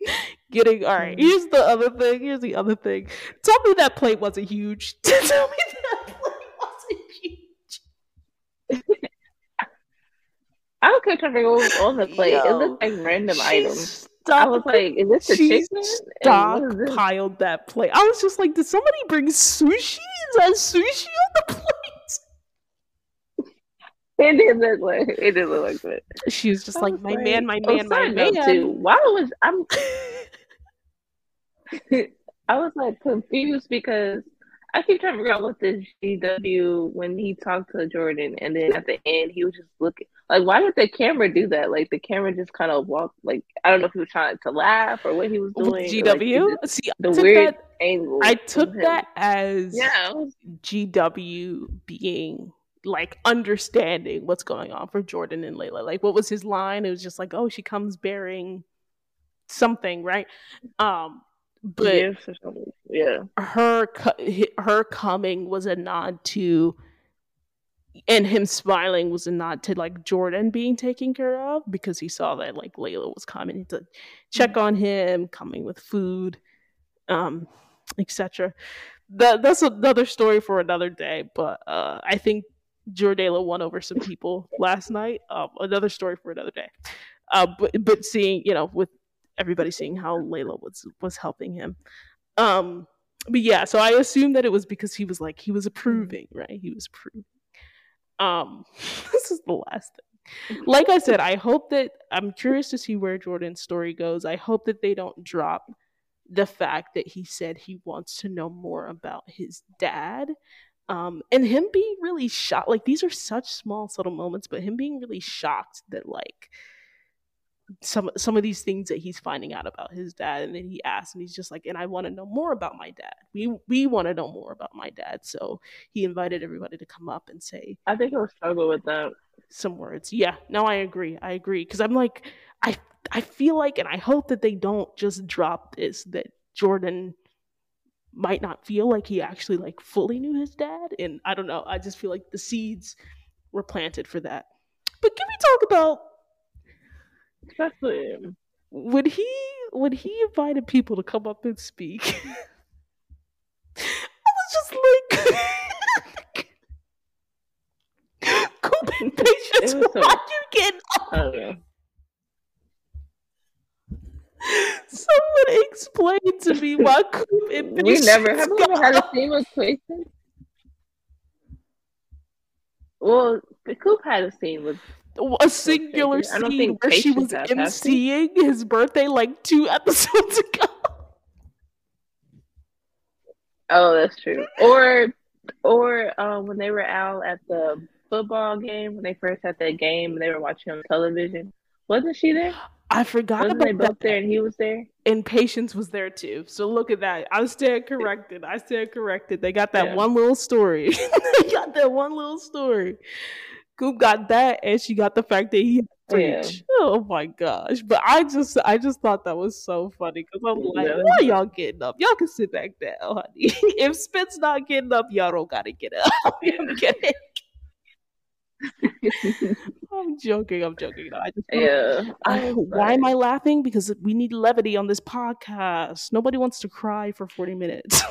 getting all right. Mm. Here's the other thing. Here's the other thing. Tell me that plate wasn't huge. Tell me that plate wasn't huge. I kept trying to go on the plate. Yo, it looks like random items. I was like, "Is this a chicken?" Stockpiled that plate. I was just like, "Did somebody bring sushi? Is that sushi on the plate?" It didn't look like it didn't look like that. She was just I like, was "My like, man, my oh, man, my man." Too. Why was I'm? I was like confused because I keep trying to figure out what this GW when he talked to Jordan, and then at the end he was just looking like, why did the camera do that? Like the camera just kind of walked. Like I don't know if he was trying to laugh or what he was doing. GW, like, see the weird that, angle. I took that as yeah. GW being like understanding what's going on for Jordan and Layla. Like what was his line? It was just like, oh, she comes bearing something, right? Um but yeah, her her coming was a nod to, and him smiling was a nod to like Jordan being taken care of because he saw that like Layla was coming to check on him, coming with food, um, etc. That that's another story for another day. But uh, I think Jordala won over some people last night. Um, another story for another day. Uh, but but seeing you know with everybody seeing how Layla was was helping him. Um, but yeah, so I assume that it was because he was like he was approving, right? He was approving. Um, this is the last thing. Like I said, I hope that I'm curious to see where Jordan's story goes. I hope that they don't drop the fact that he said he wants to know more about his dad. Um, and him being really shocked, like these are such small, subtle moments, but him being really shocked that like some some of these things that he's finding out about his dad and then he asks and he's just like and I want to know more about my dad. We we want to know more about my dad. So he invited everybody to come up and say I think he'll struggle with that. Some words. Yeah. No, I agree. I agree cuz I'm like I I feel like and I hope that they don't just drop this that Jordan might not feel like he actually like fully knew his dad and I don't know. I just feel like the seeds were planted for that. But can we talk about Especially when he when he invited people to come up and speak, I was just like, "Coop and patience, why so, you getting up?" Someone explain to me why Coop and patience. We never have we ever had a with Patience. Well, Coop had a scene with a singular scene where she was emceeing his birthday like two episodes ago. Oh, that's true. Or, or uh, when they were out at the football game when they first had that game and they were watching on television. Wasn't she there? I forgot Wasn't about they both there and he was there. And Patience was there too. So look at that. I stand corrected. I stand corrected. They got that yeah. one little story. they got that one little story. Coop got that, and she got the fact that he. Yeah. Oh my gosh! But I just, I just thought that was so funny because I'm like, yeah. why y'all getting up? Y'all can sit back down, honey. if Spit's not getting up, y'all don't gotta get up. I'm kidding. I'm joking. I'm joking. No, I just yeah. I, why am I laughing? Because we need levity on this podcast. Nobody wants to cry for 40 minutes.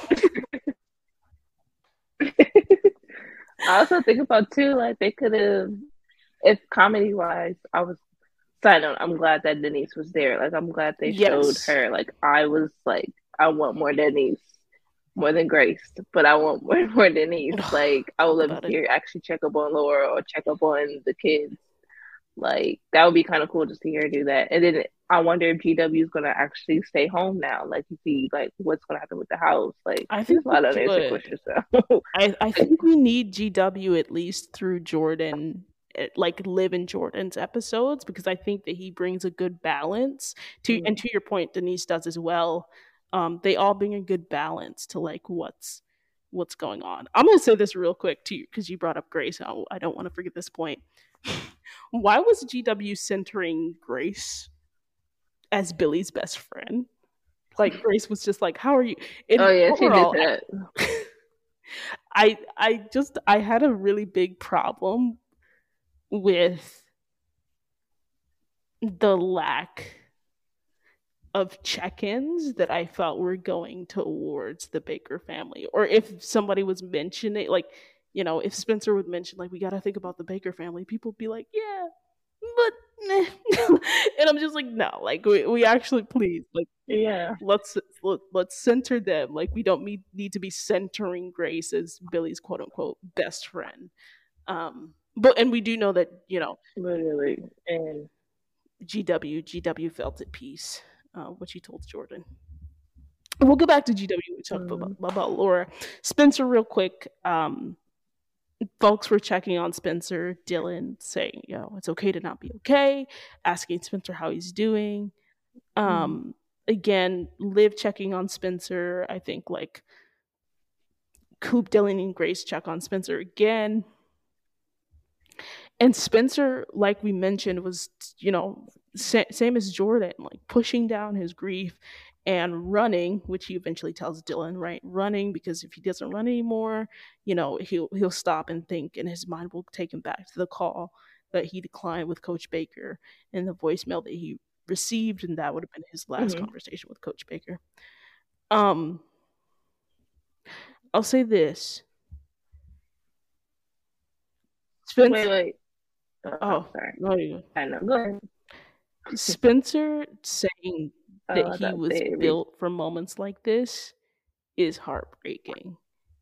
I also think about too, like they could have, if comedy wise, I was. Side note, I'm glad that Denise was there. Like, I'm glad they yes. showed her. Like, I was like, I want more Denise more than Grace, but I want more, more Denise. Like, I would love to hear actually check up on Laura or check up on the kids. Like, that would be kind of cool just to hear her do that. And then I wonder if GW is gonna actually stay home now. Like you see, like what's gonna happen with the house. Like I think a lot of unanswered questions. So. I I think we need GW at least through Jordan, eh, like live in Jordan's episodes because I think that he brings a good balance to. Mm-hmm. And to your point, Denise does as well. Um, they all bring a good balance to like what's what's going on. I'm gonna say this real quick to you because you brought up Grace. I, I don't want to forget this point. Why was GW centering Grace? as Billy's best friend. Like Grace was just like, "How are you?" And oh yeah, overall, she did that. I I just I had a really big problem with the lack of check-ins that I felt were going towards the Baker family. Or if somebody was mentioning like, you know, if Spencer would mention like we got to think about the Baker family, people would be like, "Yeah, but and I'm just like, no, like we, we actually please, like, yeah, let's let, let's center them. Like we don't need need to be centering Grace as Billy's quote unquote best friend. Um, but and we do know that you know, literally, and GW GW felt at peace, uh, what she told Jordan. We'll go back to GW. We talked mm. about, about Laura Spencer real quick. Um, folks were checking on Spencer, Dylan saying, you know, it's okay to not be okay, asking Spencer how he's doing. Um, mm. again, Liv checking on Spencer. I think like Coop, Dylan, and Grace check on Spencer again. And Spencer, like we mentioned, was, you know, sa- same as Jordan, like pushing down his grief and running, which he eventually tells Dylan, right? Running because if he doesn't run anymore, you know, he'll he'll stop and think, and his mind will take him back to the call that he declined with Coach Baker and the voicemail that he received, and that would have been his last mm-hmm. conversation with Coach Baker. Um, I'll say this. Spencer, wait, wait. Oh, oh sorry. No, you. I know. Go ahead. Spencer saying that oh, he was baby. built for moments like this is heartbreaking.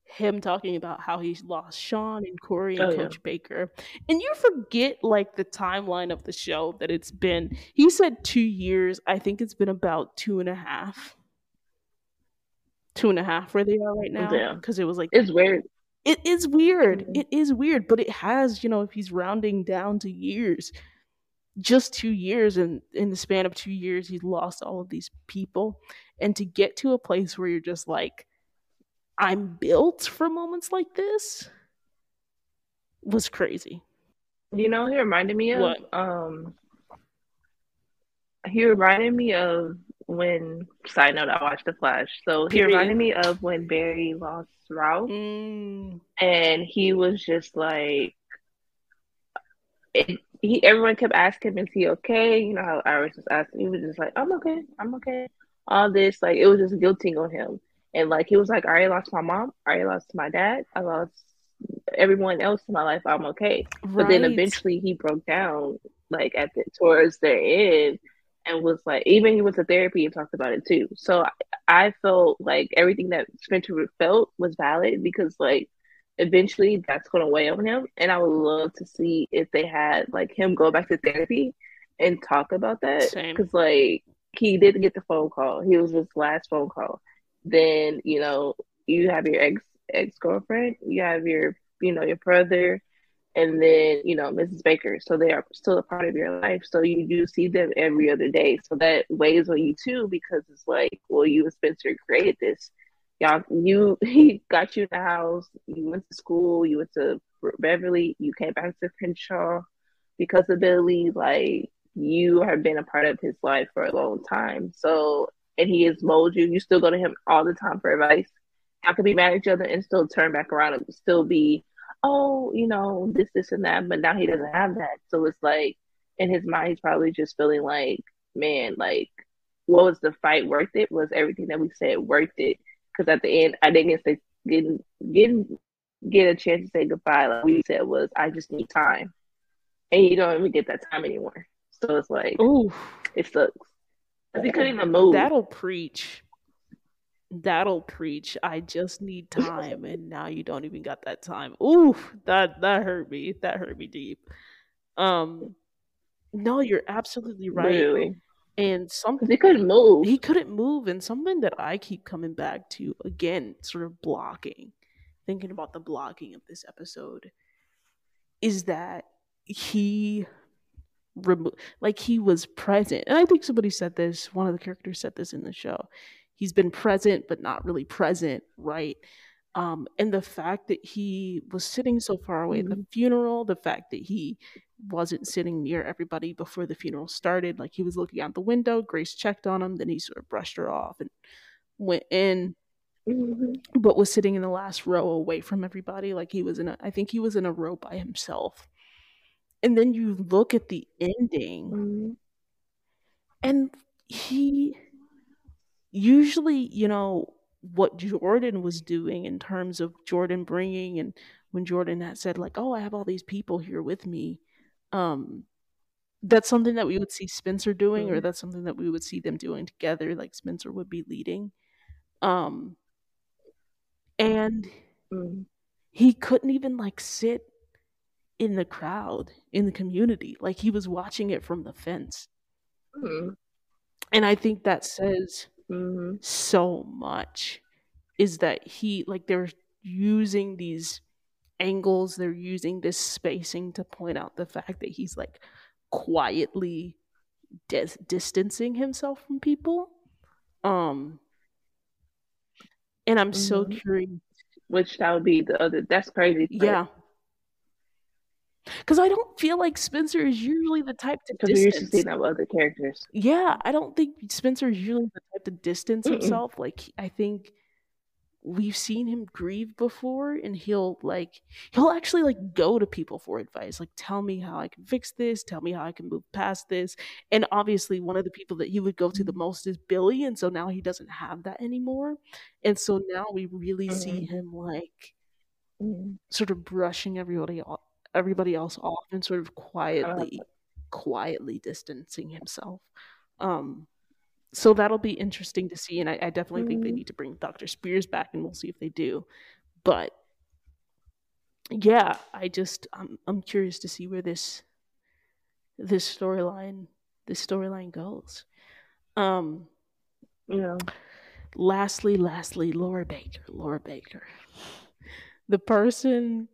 Him talking about how he's lost Sean and Corey and oh, Coach yeah. Baker. And you forget like the timeline of the show that it's been. He said two years. I think it's been about two and a half. Two and a half where they are right now. Yeah. Because it was like it's weird. It is weird. Mm-hmm. It is weird, but it has, you know, if he's rounding down to years, just two years and in the span of two years he's lost all of these people and to get to a place where you're just like i'm built for moments like this was crazy you know he reminded me of what? um he reminded me of when side note i watched the flash so Period. he reminded me of when barry lost ralph mm. and he was just like it, he everyone kept asking him, "Is he okay?" You know how Iris was asking. He was just like, "I'm okay. I'm okay." All this like it was just guilting on him, and like he was like, "I already lost my mom. I already lost my dad. I lost everyone else in my life. I'm okay." Right. But then eventually he broke down, like at the towards the end, and was like, even he went to therapy and talked about it too. So I felt like everything that Spencer felt was valid because like eventually that's going to weigh on him. And I would love to see if they had like him go back to therapy and talk about that. Because like he didn't get the phone call. He was his last phone call. Then, you know, you have your ex ex girlfriend, you have your, you know, your brother, and then, you know, Mrs. Baker. So they are still a part of your life. So you do see them every other day. So that weighs on you too, because it's like, well, you and Spencer created this y'all you he got you in the house you went to school you went to beverly you came back to crenshaw. Because of billy like you have been a part of his life for a long time. So and he has molded you. You still go to him all the time for advice. Y'all can be mad at each other and still turn back around and still be oh you know this this and that. But now he doesn't have that. So it's like in his mind he's probably just feeling like man like what was the fight worth it? Was everything that we said worth it because at the end I didn't get getting getting get a chance to say goodbye. Like we said, was I just need time, and you don't even get that time anymore. So it's like, ooh, it sucks. He couldn't even move. That'll preach. That'll preach. I just need time, and now you don't even got that time. Ooh, that that hurt me. That hurt me deep. Um, no, you're absolutely right. Really? And something he couldn't move. He couldn't move, and something that I keep coming back to again, sort of blocking, thinking about the blocking of this episode, is that he remo- like he was present. And I think somebody said this, one of the characters said this in the show. He's been present but not really present, right? Um, and the fact that he was sitting so far away mm-hmm. at the mm-hmm. funeral, the fact that he wasn't sitting near everybody before the funeral started, like he was looking out the window, Grace checked on him, then he sort of brushed her off and went in, mm-hmm. but was sitting in the last row away from everybody, like he was in a, I think he was in a row by himself and then you look at the ending mm-hmm. and he usually you know what jordan was doing in terms of jordan bringing and when jordan had said like oh i have all these people here with me um that's something that we would see spencer doing mm-hmm. or that's something that we would see them doing together like spencer would be leading um and mm-hmm. he couldn't even like sit in the crowd, in the community. Like he was watching it from the fence. Mm-hmm. And I think that says mm-hmm. so much is that he, like, they're using these angles, they're using this spacing to point out the fact that he's like quietly dis- distancing himself from people. Um, and I'm mm-hmm. so curious. Which that would be the other. That's crazy. Yeah, because I don't feel like Spencer is usually the type to because we're used to seeing that with other characters. Yeah, I don't think Spencer is usually the type to distance Mm-mm. himself. Like I think we've seen him grieve before, and he'll like he'll actually like go to people for advice. Like, tell me how I can fix this. Tell me how I can move past this. And obviously, one of the people that he would go to the most is Billy, and so now he doesn't have that anymore. And so now we really mm-hmm. see him like. Mm-hmm. Sort of brushing everybody off, everybody else off and sort of quietly quietly distancing himself um so that'll be interesting to see and i, I definitely mm think they mm-hmm. need to bring dr spears back and we'll see if they do. But yeah i just i'm, I'm curious to see where this this storyline this storyline goes. Um yeah. lastly lastly laura baker laura baker. The person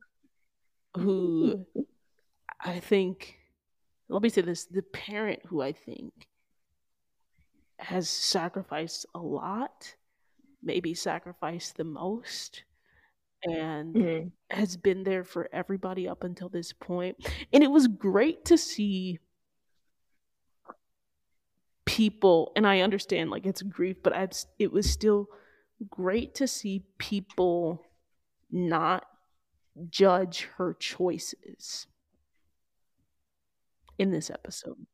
who I think, let me say this the parent who I think has sacrificed a lot, maybe sacrificed the most, and mm-hmm. has been there for everybody up until this point. And it was great to see people, and I understand like it's grief, but i it was still great to see people not judge her choices in this episode.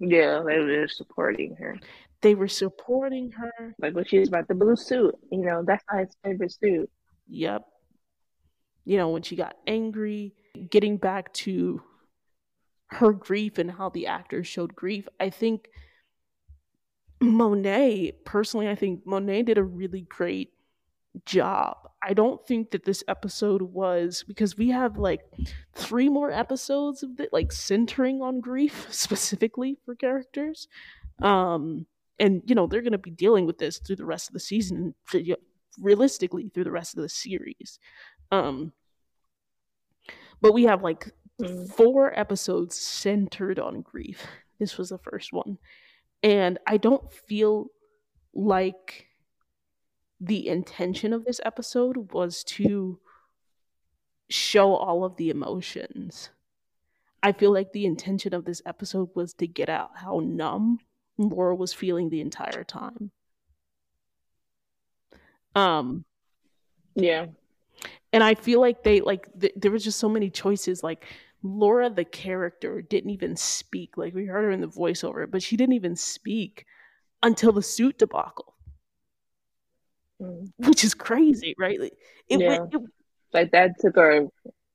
Yeah, they were supporting her. They were supporting her. Like when she was about the blue suit, you know, that's not his favorite suit. Yep. You know, when she got angry, getting back to her grief and how the actors showed grief, I think Monet, personally, I think Monet did a really great job. I don't think that this episode was because we have like three more episodes of it, like centering on grief specifically for characters. Um, and you know, they're going to be dealing with this through the rest of the season realistically through the rest of the series. Um, but we have like mm. four episodes centered on grief. This was the first one. And I don't feel like the intention of this episode was to show all of the emotions. I feel like the intention of this episode was to get out how numb Laura was feeling the entire time. Um yeah. And I feel like they like th- there was just so many choices like Laura the character didn't even speak. Like we heard her in the voiceover, but she didn't even speak until the suit debacle. Mm. which is crazy, right? Like, it, yeah. it, like that took her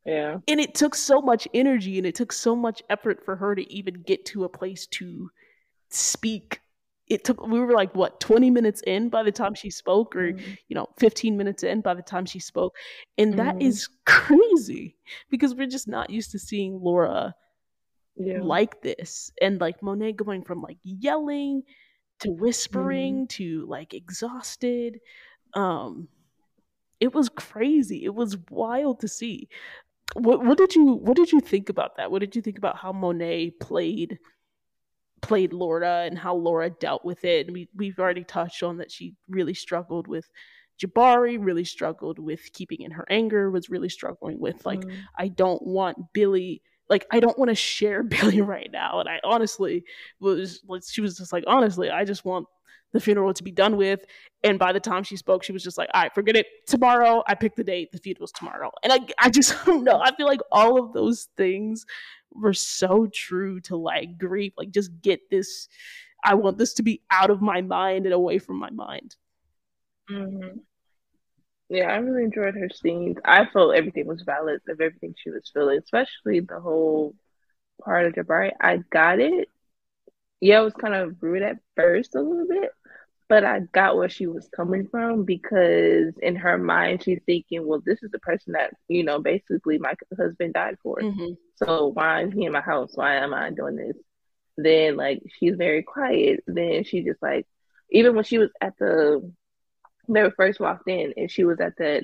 yeah. And it took so much energy and it took so much effort for her to even get to a place to speak. It took we were like what 20 minutes in by the time she spoke or mm-hmm. you know 15 minutes in by the time she spoke. And mm-hmm. that is crazy because we're just not used to seeing Laura yeah. like this and like Monet going from like yelling to whispering mm-hmm. to like exhausted um it was crazy it was wild to see what what did you what did you think about that? What did you think about how Monet played played Laura and how Laura dealt with it? we we've already touched on that she really struggled with Jabari, really struggled with keeping in her anger, was really struggling with like mm. I don't want Billy like I don't want to share Billy right now. And I honestly was like she was just like honestly, I just want the funeral to be done with. And by the time she spoke, she was just like, all right, forget it. Tomorrow, I picked the date. The funeral's tomorrow. And I, I just don't know. I feel like all of those things were so true to like grief. Like, just get this. I want this to be out of my mind and away from my mind. Mm-hmm. Yeah, I really enjoyed her scenes. I felt everything was valid of everything she was feeling, especially the whole part of Jabari. I got it. Yeah, it was kind of rude at first a little bit, but I got where she was coming from because in her mind she's thinking, well, this is the person that you know basically my husband died for. Mm-hmm. So why is he in my house? Why am I doing this? Then like she's very quiet. Then she just like even when she was at the they first walked in and she was at the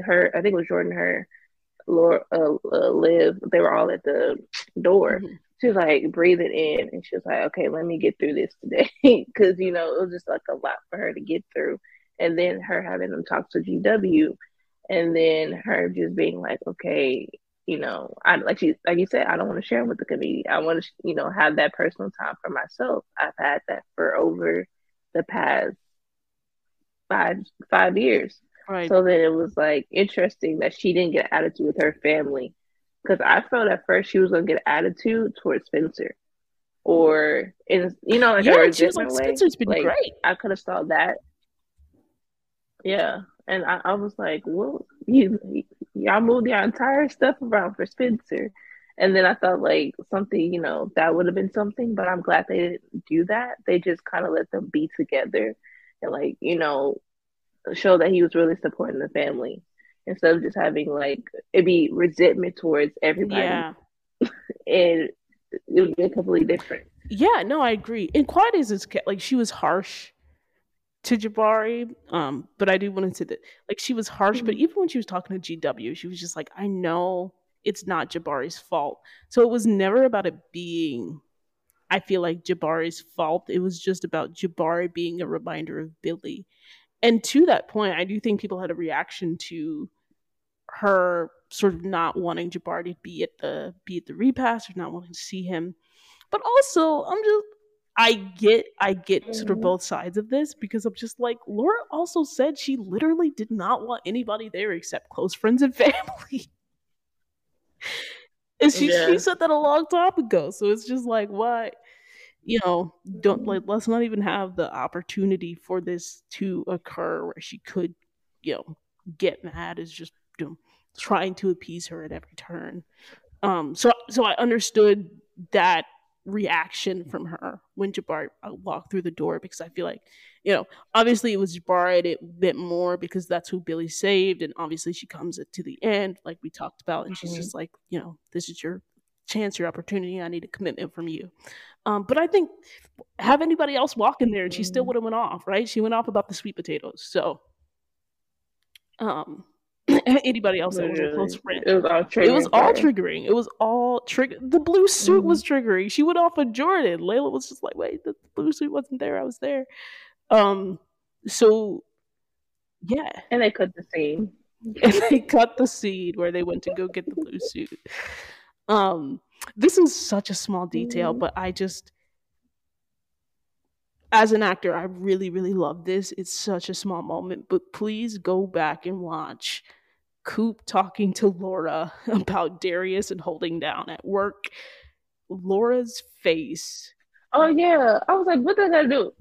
her I think it was Jordan her Laura uh, uh, Liv they were all at the door. Mm-hmm she was like breathing in and she was like, okay, let me get through this today. Cause, you know, it was just like a lot for her to get through. And then her having them talk to GW and then her just being like, okay, you know, I like she, like you said, I don't want to share them with the community. I want to, you know, have that personal time for myself. I've had that for over the past five, five years. Right. So then it was like interesting that she didn't get attitude with her family because I felt at first she was gonna get attitude towards Spencer, or in you know in yeah, a different like, way. Spencer's been like, great. I could have saw that. Yeah, and I, I was like, well, you y'all moved your entire stuff around for Spencer. And then I thought like something, you know, that would have been something, but I'm glad they didn't do that. They just kind of let them be together and like, you know, show that he was really supporting the family instead of just having like it'd be resentment towards everybody. Yeah. and it would be completely different. Yeah, no, I agree. And Quiet is like she was harsh to Jabari, um, but I do want to say that like she was harsh, mm-hmm. but even when she was talking to GW, she was just like, I know it's not Jabari's fault. So it was never about it being I feel like Jabari's fault. It was just about Jabari being a reminder of Billy. And to that point, I do think people had a reaction to her sort of not wanting Jabari to be at the be at the repast or not wanting to see him. But also, I'm just I get I get sort of mm-hmm. both sides of this because I'm just like Laura also said she literally did not want anybody there except close friends and family. and she yeah. she said that a long time ago. So it's just like why you know, don't like let's not even have the opportunity for this to occur where she could, you know, get mad is just you know, trying to appease her at every turn. Um, so so I understood that reaction from her when Jabari uh, walked through the door because I feel like, you know, obviously it was Jabari a bit more because that's who Billy saved, and obviously she comes to the end like we talked about, and she's mm-hmm. just like, you know, this is your chance, your opportunity. I need a commitment from you. Um, but I think have anybody else walk in there, and she still mm-hmm. would have went off, right? She went off about the sweet potatoes, so. Um, anybody else that was a close friend. It was all triggering. It was all triggering. It was all trigger. The blue suit mm-hmm. was triggering. She went off of Jordan. Layla was just like, "Wait, the blue suit wasn't there. I was there." Um. So, yeah. And they cut the scene. And they cut the scene where they went to go get the blue suit. Um. This is such a small detail, mm-hmm. but I just as an actor, I really, really love this. It's such a small moment, but please go back and watch Coop talking to Laura about Darius and holding down at work. Laura's face. Oh yeah, I was like, what does that do?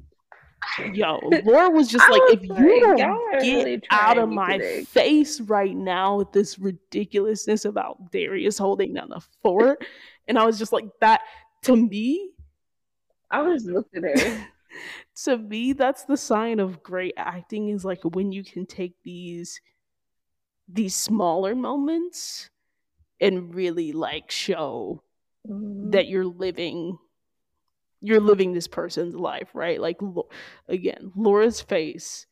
yo, Laura was just like, was if like, you don't get really out of my today. face right now with this ridiculousness about Darius holding down the fort, and I was just like, that to me, I was looking at her. to me, that's the sign of great acting is like when you can take these these smaller moments and really like show mm-hmm. that you're living you're living this person's life, right? Like again, Laura's face.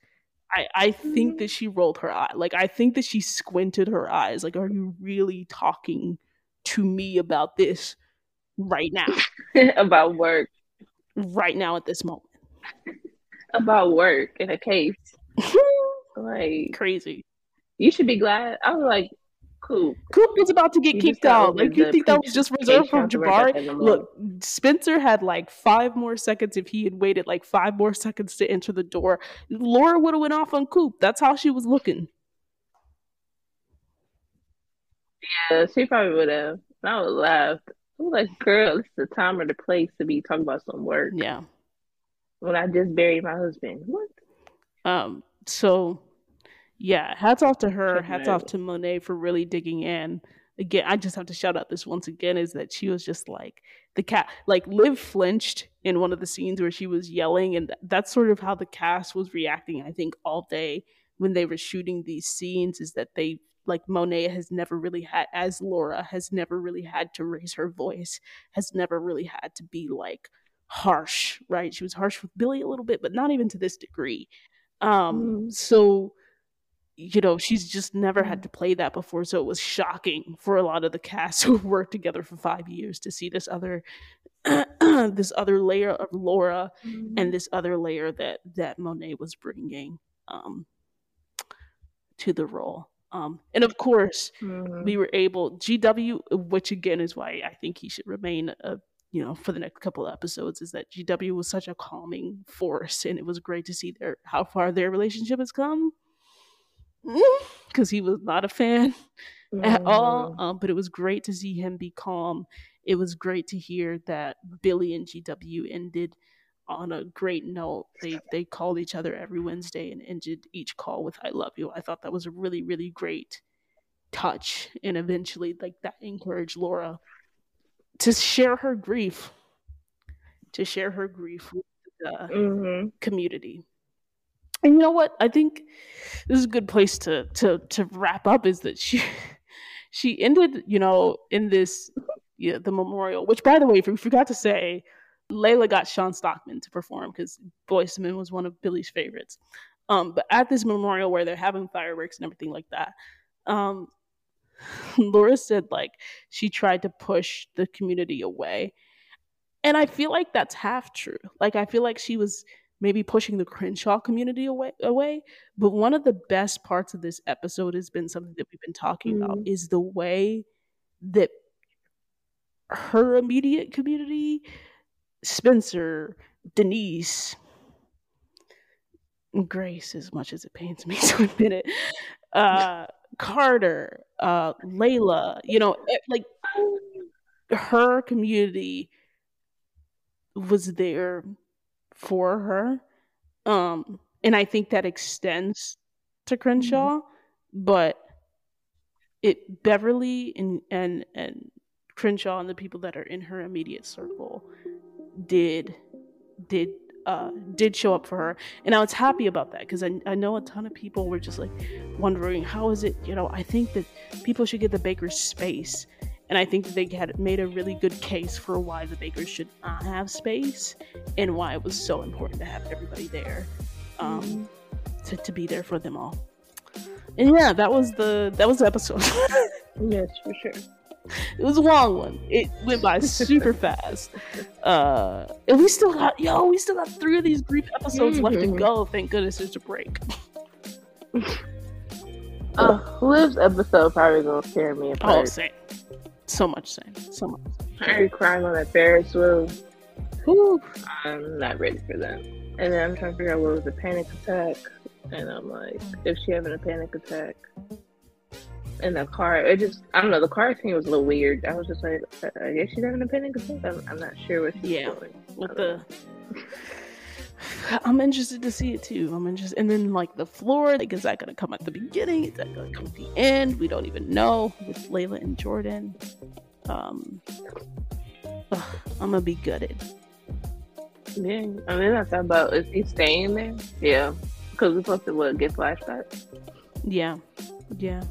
I I think mm-hmm. that she rolled her eye. Like I think that she squinted her eyes. Like, are you really talking to me about this right now? about work. Right now at this moment. about work in a case. like crazy. You should be glad. I was like, Coop. Coop was about to get you kicked out. Like you think that was just reserved for Jabari? Look, Spencer had like five more seconds if he had waited like five more seconds to enter the door. Laura would have went off on Coop. That's how she was looking. Yeah, she probably would have. I would have laughed. I was like, girl, it's the time or the place to be talking about some work. Yeah. When I just buried my husband. What? Um, so yeah, hats off to her. Hats off to Monet for really digging in. Again, I just have to shout out this once again is that she was just like the cat, like Liv flinched in one of the scenes where she was yelling, and that's sort of how the cast was reacting. I think all day when they were shooting these scenes is that they like Monet has never really had, as Laura has never really had to raise her voice, has never really had to be like harsh, right? She was harsh with Billy a little bit, but not even to this degree. Um, mm. so you know, she's just never had to play that before. So it was shocking for a lot of the cast who worked together for five years to see this other this other layer of Laura mm-hmm. and this other layer that that Monet was bringing um, to the role. Um, and of course, mm-hmm. we were able GW, which again is why I think he should remain a you know for the next couple of episodes is that GW was such a calming force, and it was great to see their how far their relationship has come because he was not a fan mm-hmm. at all. Um, but it was great to see him be calm. It was great to hear that Billy and GW ended on a great note. They they called each other every Wednesday and ended each call with "I love you." I thought that was a really really great touch, and eventually like that encouraged Laura to share her grief, to share her grief with the mm-hmm. community and you know what? I think this is a good place to to to wrap up. Is that she she ended, you know, in this yeah, the memorial. Which, by the way, if we forgot to say, Layla got Shawn Stockman to perform because Boyz II Men was one of Billy's favorites. Um, but at this memorial where they're having fireworks and everything like that, um, Laura said like she tried to push the community away, and I feel like that's half true. Like I feel like she was maybe pushing the Crenshaw community away away. But one of the best parts of this episode has been something that we've been talking mm. about is the way that her immediate community, Spencer, Denise, Grace, as much as it pains me to admit it, uh, Carter, uh, Layla, you know, eh, like her community was there for her. Um, and I think that extends to Crenshaw, mm-hmm. but it Beverly and and and Crenshaw and the people that are in her immediate circle did did uh did show up for her and i was happy about that because I, I know a ton of people were just like wondering how is it you know i think that people should get the bakers space and I think that they had made a really good case for why the Bakers should not have space and why it was so important to have everybody there um, mm-hmm. to, to be there for them all. And yeah, that was the that was the episode. yes, for sure. It was a long one. It went by super fast. Uh, and we still got yo, we still got three of these brief episodes mm-hmm. left to mm-hmm. go. Thank goodness there's a break. uh, Liv's episode probably gonna tear me apart. Oh, same. So much same. So much. I crying on that Ferris wheel. Whew, I'm not ready for that. And then I'm trying to figure out what was the panic attack. And I'm like, if she having a panic attack in the car, it just, I don't know, the car scene was a little weird. I was just like, I guess she's having a panic attack. I'm, I'm not sure what she's yeah, doing. With the, I'm interested to see it too. I'm interested, and then like the floor, like is that gonna come at the beginning? Is that gonna come at the end? We don't even know with Layla and Jordan. Um, ugh, I'm gonna be gutted. Yeah, I mean I that's about is he staying there? Yeah, because we're supposed to what get flashbacks. Yeah, yeah.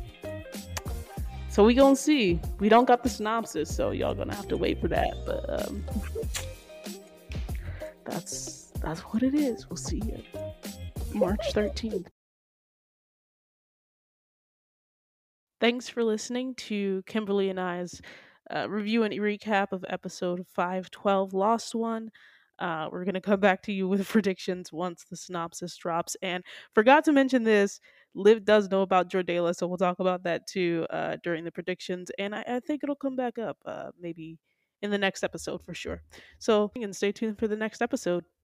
So we gonna see. We don't got the synopsis, so y'all gonna have to wait for that. But um, that's that's what it is. We'll see you March thirteenth. Thanks for listening to Kimberly and I's uh, review and recap of episode 512 Lost One. Uh, we're going to come back to you with predictions once the synopsis drops. And forgot to mention this Liv does know about Jordala, so we'll talk about that too uh, during the predictions. And I, I, think it'll come back up uh, maybe in the next episode for sure. So, and stay tuned for the next episode.